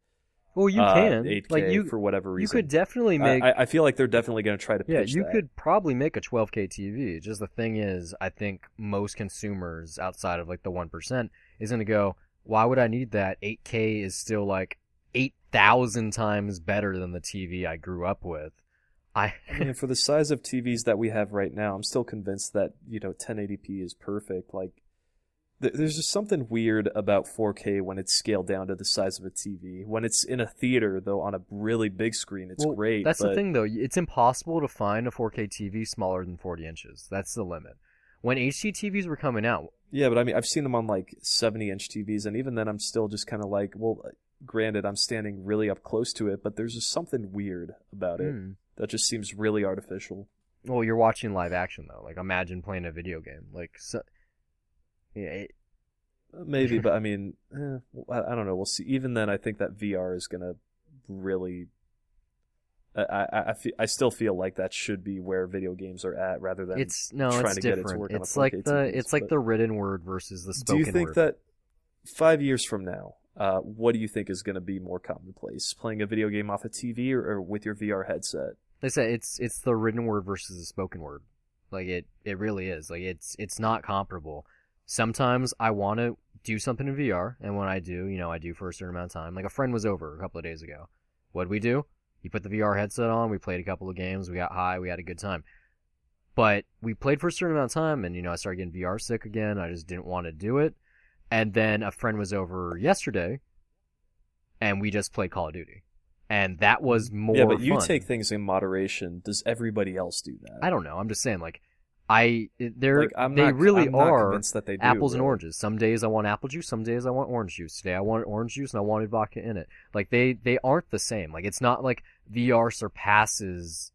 Well you uh, can 8K like you for whatever reason. you could definitely make I, I feel like they're definitely gonna try to Yeah, you that. could probably make a 12K TV. Just the thing is, I think most consumers outside of like the 1% is going to go, why would I need that? 8K is still like 8,000 times better than the TV I grew up with. I, I mean, for the size of TVs that we have right now, I'm still convinced that you know 1080p is perfect. Like, there's just something weird about 4K when it's scaled down to the size of a TV. When it's in a theater, though, on a really big screen, it's well, great. That's but the thing though. It's impossible to find a 4K TV smaller than 40 inches. That's the limit. When HD TVs were coming out, Yeah, but I mean, I've seen them on like 70 inch TVs, and even then, I'm still just kind of like, well, granted, I'm standing really up close to it, but there's just something weird about it hmm, that just seems really artificial. well, you're watching live action though. Like imagine playing a video game. Like, so, yeah, it, Uh, Maybe, but I mean, eh, I, I don't know. We'll see. Even then, I think that VR is gonna really. I, I, I, fe- I still feel like that should be where video games are at, rather than. it's no, trying it's to get it to different. work on a it's like the TVs, it's like the written word versus the spoken. Word. Do you think word. that five years from now, uh, what do you think is going to be more commonplace? Playing a video game off a TV or, or with your VR headset? They say it's it's the written word versus the spoken word. Like it it really is. Like it's it's not comparable. Sometimes I want to do something in VR, and when I do, you know, I do for a certain amount of time. Like a friend was over a couple of days ago. What'd we do? He put the VR headset on. We played a couple of games. We got high. We had a good time. But we played for a certain amount of time, and you know, I started getting VR sick again. I just didn't want to do it. And then a friend was over yesterday, and we just played Call of Duty, and that was more. yeah, but you fun. take things in moderation. Does everybody else do that? I don't know. I'm just saying, like, I they're like, I'm they not, really I'm are they do, apples and oranges. Some days I want apple juice. Some days I want orange juice. Today I wanted orange juice and I wanted vodka in it. Like they they aren't the same. Like it's not like VR surpasses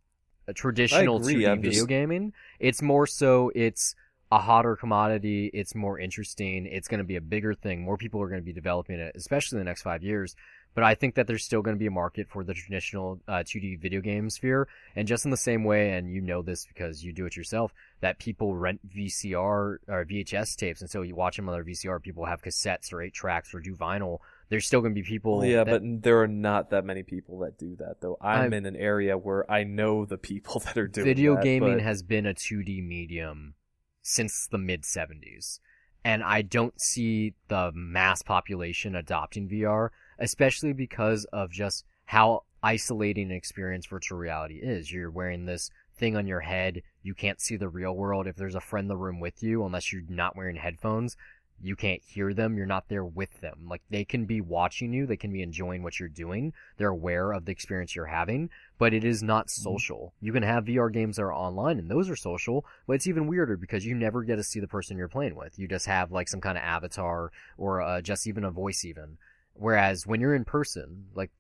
a traditional 2D I'm video just- gaming. It's more so it's a hotter commodity. It's more interesting. It's going to be a bigger thing. More people are going to be developing it, especially in the next five years. But I think that there's still going to be a market for the traditional uh, 2D video game sphere. And just in the same way, and you know this because you do it yourself, that people rent VCR or VHS tapes, and so you watch them on their VCR. People have cassettes or eight tracks or do vinyl. There's still going to be people. Well, yeah, that, but there are not that many people that do that, though. I'm, I'm- in an area where I know the people that are doing video that, gaming but- has been a 2D medium since the mid 70s. And I don't see the mass population adopting VR, especially because of just how isolating an experience virtual reality is. You're wearing this thing on your head. You can't see the real world. If there's a friend in the room with you, unless you're not wearing headphones, you can't hear them. You're not there with them. Like they can be watching you. They can be enjoying what you're doing. They're aware of the experience you're having, but it is not social. You can have VR games that are online and those are social, but it's even weirder because you never get to see the person you're playing with. You just have like some kind of avatar or uh, just even a voice even. Whereas when you're in person, like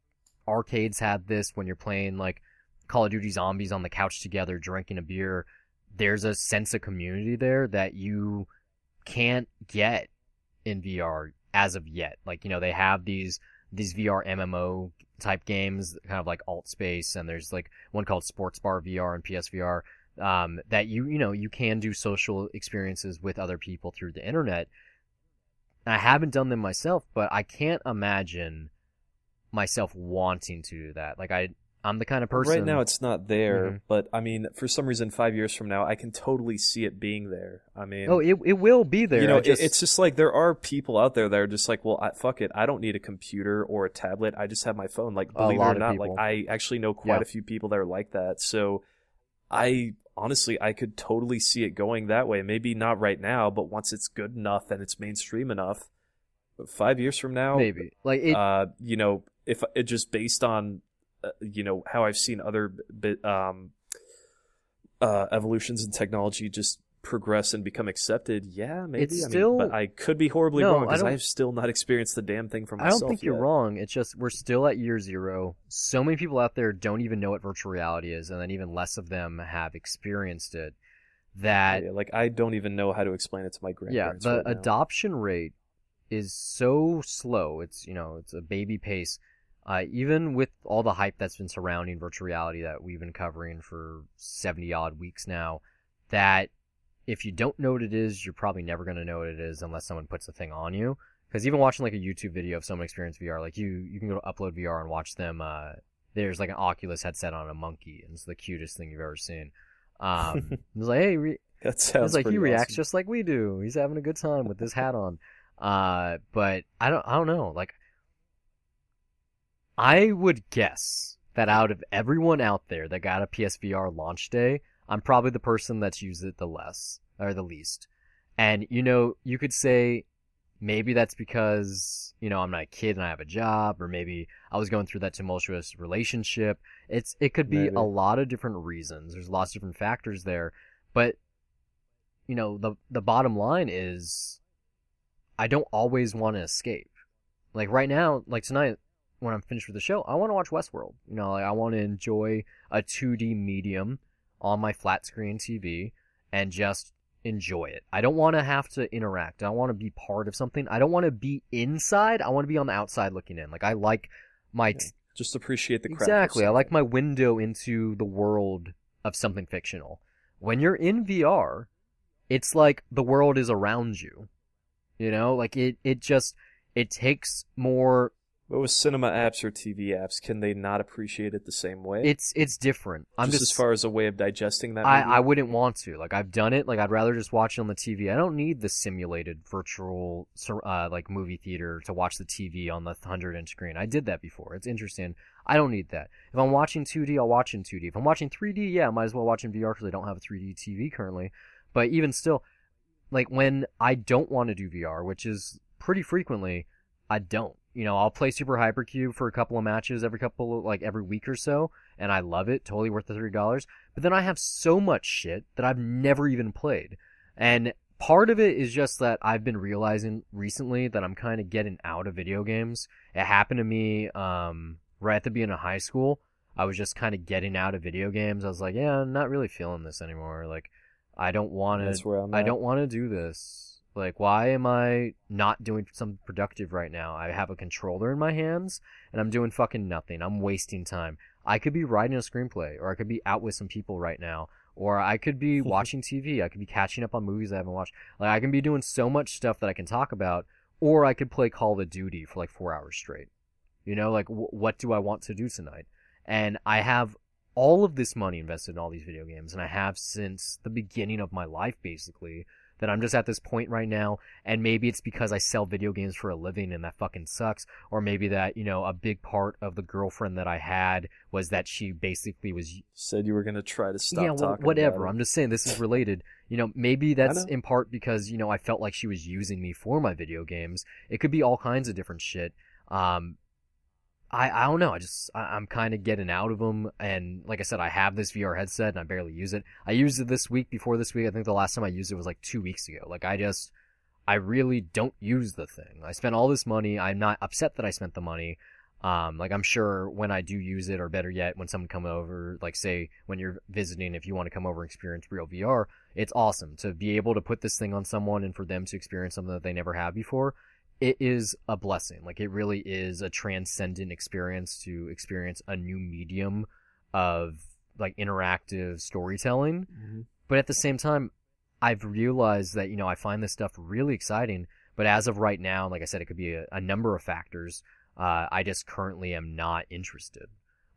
arcades had this when you're playing like Call of Duty Zombies on the couch together drinking a beer, there's a sense of community there that you can't get in VR as of yet. Like, you know, they have these these VR MMO type games, kind of like Alt Space, and there's like one called Sports Bar VR and PSVR, um, that you you know you can do social experiences with other people through the internet. I haven't done them myself, but I can't imagine myself wanting to do that. Like I, I'm the kind of person. Right now, it's not there, Mhm. but I mean, for some reason, five years from now, I can totally see it being there. I mean, oh, it it will be there. you know, it- just, it's just like there are people out there that are just like, well, I, fuck it, I don't need a computer or a tablet. I just have my phone. Like, believe it or not, people. like I actually know quite Yeah. a few people that are like that. So, I honestly, I could totally see it going that way. Maybe not right now, but once it's good enough and it's mainstream enough, five years from now, maybe like it. uh, you know, if it just based on, uh, you know, how I've seen other bit, um, uh, evolutions in technology just progress and become accepted, yeah, maybe. It's I mean, but I could be horribly No, wrong because I've still not experienced the damn thing for myself. I don't think you're wrong. It's just we're still at year zero. So many people out there don't even know what virtual reality is, and then even less of them have experienced it. That Yeah, like I don't even know how to explain it to my grandparents. yeah, the right adoption rate is so slow. It's you know it's a baby pace. uh, even with all the hype that's been surrounding virtual reality that we've been covering for 70 odd weeks now, that if you don't know what it is, you're probably never going to know what it is unless someone puts the thing on you. Because even watching like a YouTube video of someone experience VR, like you, you can go to Upload VR and watch them. Uh, there's like an Oculus headset on a monkey, and it's the cutest thing you've ever seen. Um, it's like, hey, re- That sounds it's like he reacts awesome. just like we do. He's having a good time with this hat on. Uh, but I don't, I don't know. Like, I would guess that out of everyone out there that got a PSVR launch day, I'm probably the person that's used it the less or the least. And you know, you could say maybe that's because you know I'm not a kid and I have a job, or maybe I was going through that tumultuous relationship. It's it could be Maybe. a lot of different reasons. There's lots of different factors there, but you know the the bottom line is I don't always want to escape. Like right now, like tonight when I'm finished with the show, I want to watch Westworld. You know, like I want to enjoy a 2D medium on my flat screen TV and just enjoy it. I don't want to have to interact. I want to be part of something. I don't want to be inside. I want to be on the outside looking in. Like I like my Yeah. Just appreciate the craft. exactly. I like my window into the world of something fictional. When you're in VR, it's like the world is around you. You know, like it it just it takes more But with cinema apps or TV apps, can they not appreciate it the same way? it's it's different. I'm just, just, as far as a way of digesting that. I? I wouldn't want to. Like I've done it. Like I'd rather just watch it on the TV. I don't need the simulated virtual uh, like movie theater to watch the TV on the 100 inch screen. I did that before. It's interesting. I don't need that. If I'm watching 2D, I'll watch in 2D. If I'm watching 3D, yeah, I might as well watch in VR because I don't have a 3D TV currently. But even still, like when I don't want to do VR, which is pretty frequently, I don't. You know, I'll play Super Hypercube for a couple of matches every couple of, like every week or so, and I love it. Totally worth the three dollars. But then I have so much shit that I've never even played. And part of it is just that I've been realizing recently that I'm kind of getting out of video games. It happened to me um, right at the beginning of high school. I was just kind of getting out of video games. I was like, yeah, I'm not really feeling this anymore. Like, I don't wanna. I don't want to do this. Like, why am I not doing something productive right now? I have a controller in my hands and I'm doing fucking nothing. I'm wasting time. I could be writing a screenplay, or I could be out with some people right now, or I could be watching TV. I could be catching up on movies I haven't watched. Like, I can be doing so much stuff that I can talk about, or I could play Call of Duty for like four hours straight. You know, like, w- what do I want to do tonight? And I have all of this money invested in all these video games, and I have since the beginning of my life, basically. That I'm just at this point right now, and maybe it's because I sell video games for a living and that fucking sucks, or maybe that, you know, a big part of the girlfriend that I had was that she basically was Said you were gonna try to stop yeah, well, whatever. I'm just saying this is related. You know, maybe that's know. in part because you know I felt like she was using me for my video games. It could be all kinds of different shit. Um, I I don't know. I just I, I'm kind of getting out of them, and like I said, I have this VR headset and I barely use it. I used it this week. Before this week, I think the last time I used it was like two weeks ago. Like I just I really don't use the thing. I spent all this money. I'm not upset that I spent the money. Um, like I'm sure when I do use it, or better yet, when someone come over, like say when you're visiting, if you want to come over and experience real VR, it's awesome to be able to put this thing on someone and for them to experience something that they never have before. It is a blessing. Like it really is a transcendent experience to experience a new medium of like interactive storytelling Mhm. but at the same time i've realized that you know i find this stuff really exciting but as of right now like i said it could be a, a number of factors uh, i just currently am not interested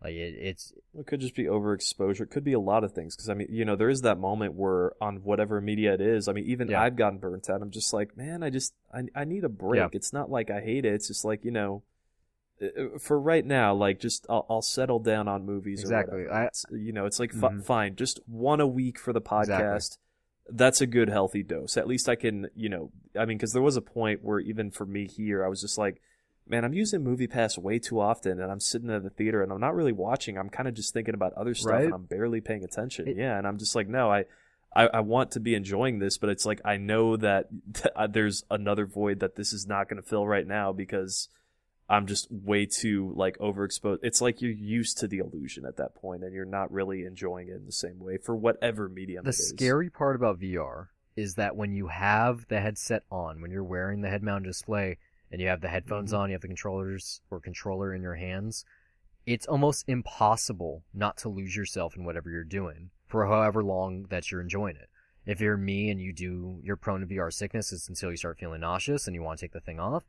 like it, it's It could just be overexposure. It could be a lot of things. Because I mean, you know, there is that moment where on whatever media it is. I mean, even Yeah. I've gotten burnt out. I'm just like, man, I just I I need a break. Yeah. It's not like I hate it. It's just like you know, uh, for right now, like just I'll, I'll settle down on movies. Exactly. Or. I- you know, it's like fi- Mhm. fine, just one a week for the podcast. Exactly. That's a good healthy dose. At least I can, you know, I mean, because there was a point where even for me here, I was just like, man, I'm using MoviePass way too often, and I'm sitting in the theater and I'm not really watching. I'm kind of just thinking about other stuff, Right. and I'm barely paying attention. It- yeah, and I'm just like, no, I, I, I want to be enjoying this, but it's like I know that uh, there's another void that this is not going to fill right now because I'm just way too like overexposed. It's like you're used to the illusion at that point, and you're not really enjoying it in the same way for whatever medium. the it is. scary part about vr is that when you have the headset on when you're wearing the head mounted display and you have the headphones Mhm. on, you have the controllers or controller in your hands, it's almost impossible not to lose yourself in whatever you're doing for however long that you're enjoying it. If you're me and you do, you're prone to VR sickness, it's until you start feeling nauseous and you want to take the thing off.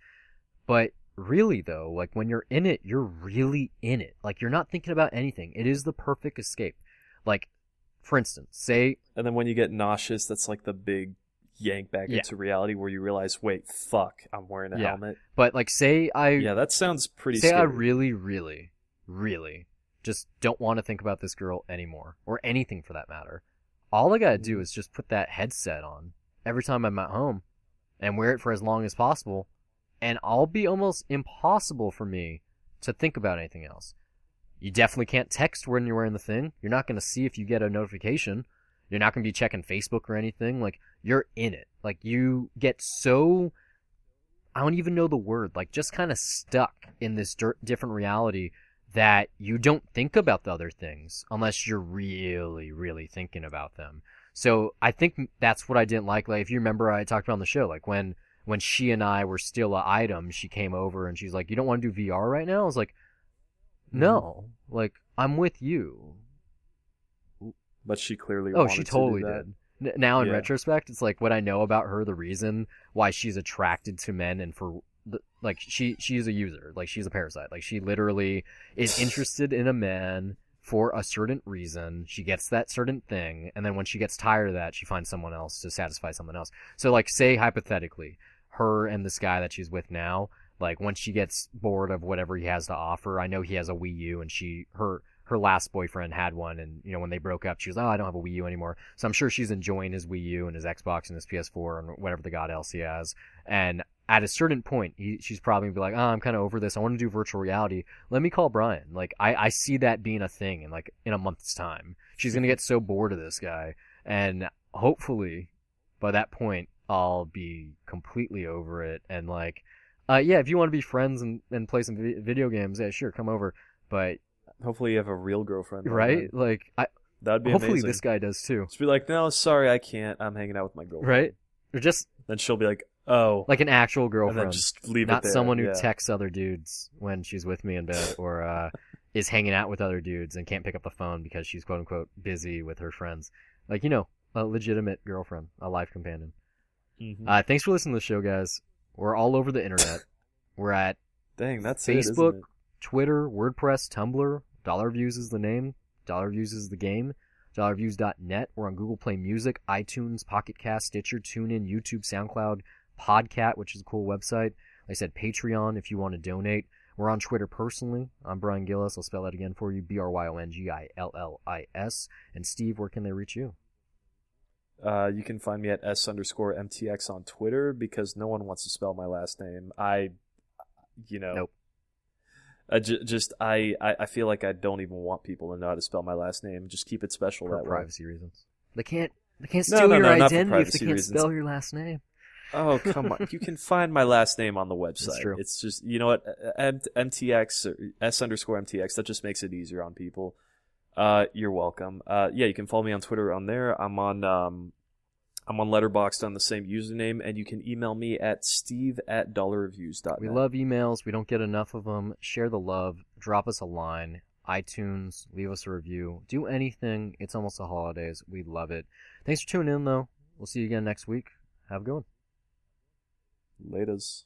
But really though, like when you're in it, you're really in it. Like you're not thinking about anything. It is the perfect escape. Like, for instance, say And then when you get nauseous, that's like the big yank back Yeah. into reality where you realize, wait, fuck, I'm wearing a Yeah. helmet. But like, say I Yeah, that sounds pretty say scary. I really, really, really just don't want to think about this girl anymore, or anything for that matter. All I gotta do mm. is just put that headset on every time I'm at home, and wear it for as long as possible, and I'll be almost impossible for me to think about anything else. You definitely can't text when you're wearing the thing. You're not gonna see if you get a notification. You're not gonna be checking Facebook or anything. Like you're in it. Like you get so I don't even know the word, like just kind of stuck in this dir- different reality that you don't think about the other things unless you're really, really thinking about them. So I think that's what I didn't like. Like if you remember, I talked about on the show, like when when she and I were still a item, she came over and she's like, "You don't want to do VR right now?" I was like, mm-hmm. "No, like I'm with you." But she clearly Oh, wanted she to do totally that. did. Now in Yeah. retrospect, it's like what I know about her, the reason why she's attracted to men and for like she she's a user, like she's a parasite. Like she literally is interested in a man for a certain reason. She gets that certain thing, and then when she gets tired of that, she finds someone else to satisfy someone else. So like say hypothetically, her and this guy that she's with now, like once she gets bored of whatever he has to offer, I know he has a Wii U and she her her last boyfriend had one and you know when they broke up she was oh I don't have a Wii U anymore. So I'm sure she's enjoying his Wii U and his Xbox and his PS4 and whatever the god else he has. And at a certain point, he, she's probably gonna be like, "Oh, I'm kind of over this. I want to do virtual reality. Let me call Bryon." Like, I, I see that being a thing in like in a month's time. She's gonna get so bored of this guy, and hopefully, by that point, I'll be completely over it. And like, uh, yeah, if you want to be friends and, and play some vi- video games, yeah, sure, come over. But Hopefully you have a real girlfriend. right, then. like, I That'd be hopefully amazing. this guy does too. Just be like, no, sorry, I can't. I'm hanging out with my girlfriend. Right, or just Then she'll be like, oh, like an actual and girlfriend. just leave not it there. someone who yeah. texts other dudes when she's with me in bed or uh, is hanging out with other dudes and can't pick up the phone because she's quote unquote busy with her friends. Like you know, a legitimate girlfriend, a life companion. Mhm. Uh, thanks for listening to the show, guys. We're all over the internet. We're at Dang, that's Facebook, it? Twitter, WordPress, Tumblr. Dollar Views is the name. Dollar Views is the game. DollarViews.net. We're on Google Play Music, iTunes, Pocket Cast, Stitcher, TuneIn, YouTube, SoundCloud, Podcat, which is a cool website. Like I said, Patreon if you want to donate. We're on Twitter personally. I'm Bryon Gillis. I'll spell that again for you. B R Y O N G I L L I S. And Steve, where can they reach you? Uh, you can find me at s underscore mtx on Twitter because no one wants to spell my last name. I, you know, Nope. I just I, I I feel like I don't even want people to know how to spell my last name. Just keep it special For that way. privacy reasons. They can't. They can't steal no, your no, identity if they can't reasons. spell your last name. Oh come on! You can find my last name on the website. true. It's just you know what M- MTX or S underscore MTX. That just makes it easier on people. Uh, you're welcome. Uh, yeah, you can follow me on Twitter on there. I'm on um, I'm on Letterboxd on the same username, and you can email me at steve at dollarreviews.net. We love emails. We don't get enough of them. Share the love. Drop us a line. iTunes. Leave us a review. Do anything. It's almost the holidays. We love it. Thanks for tuning in, though. We'll see you again next week. Have a good one. Laters.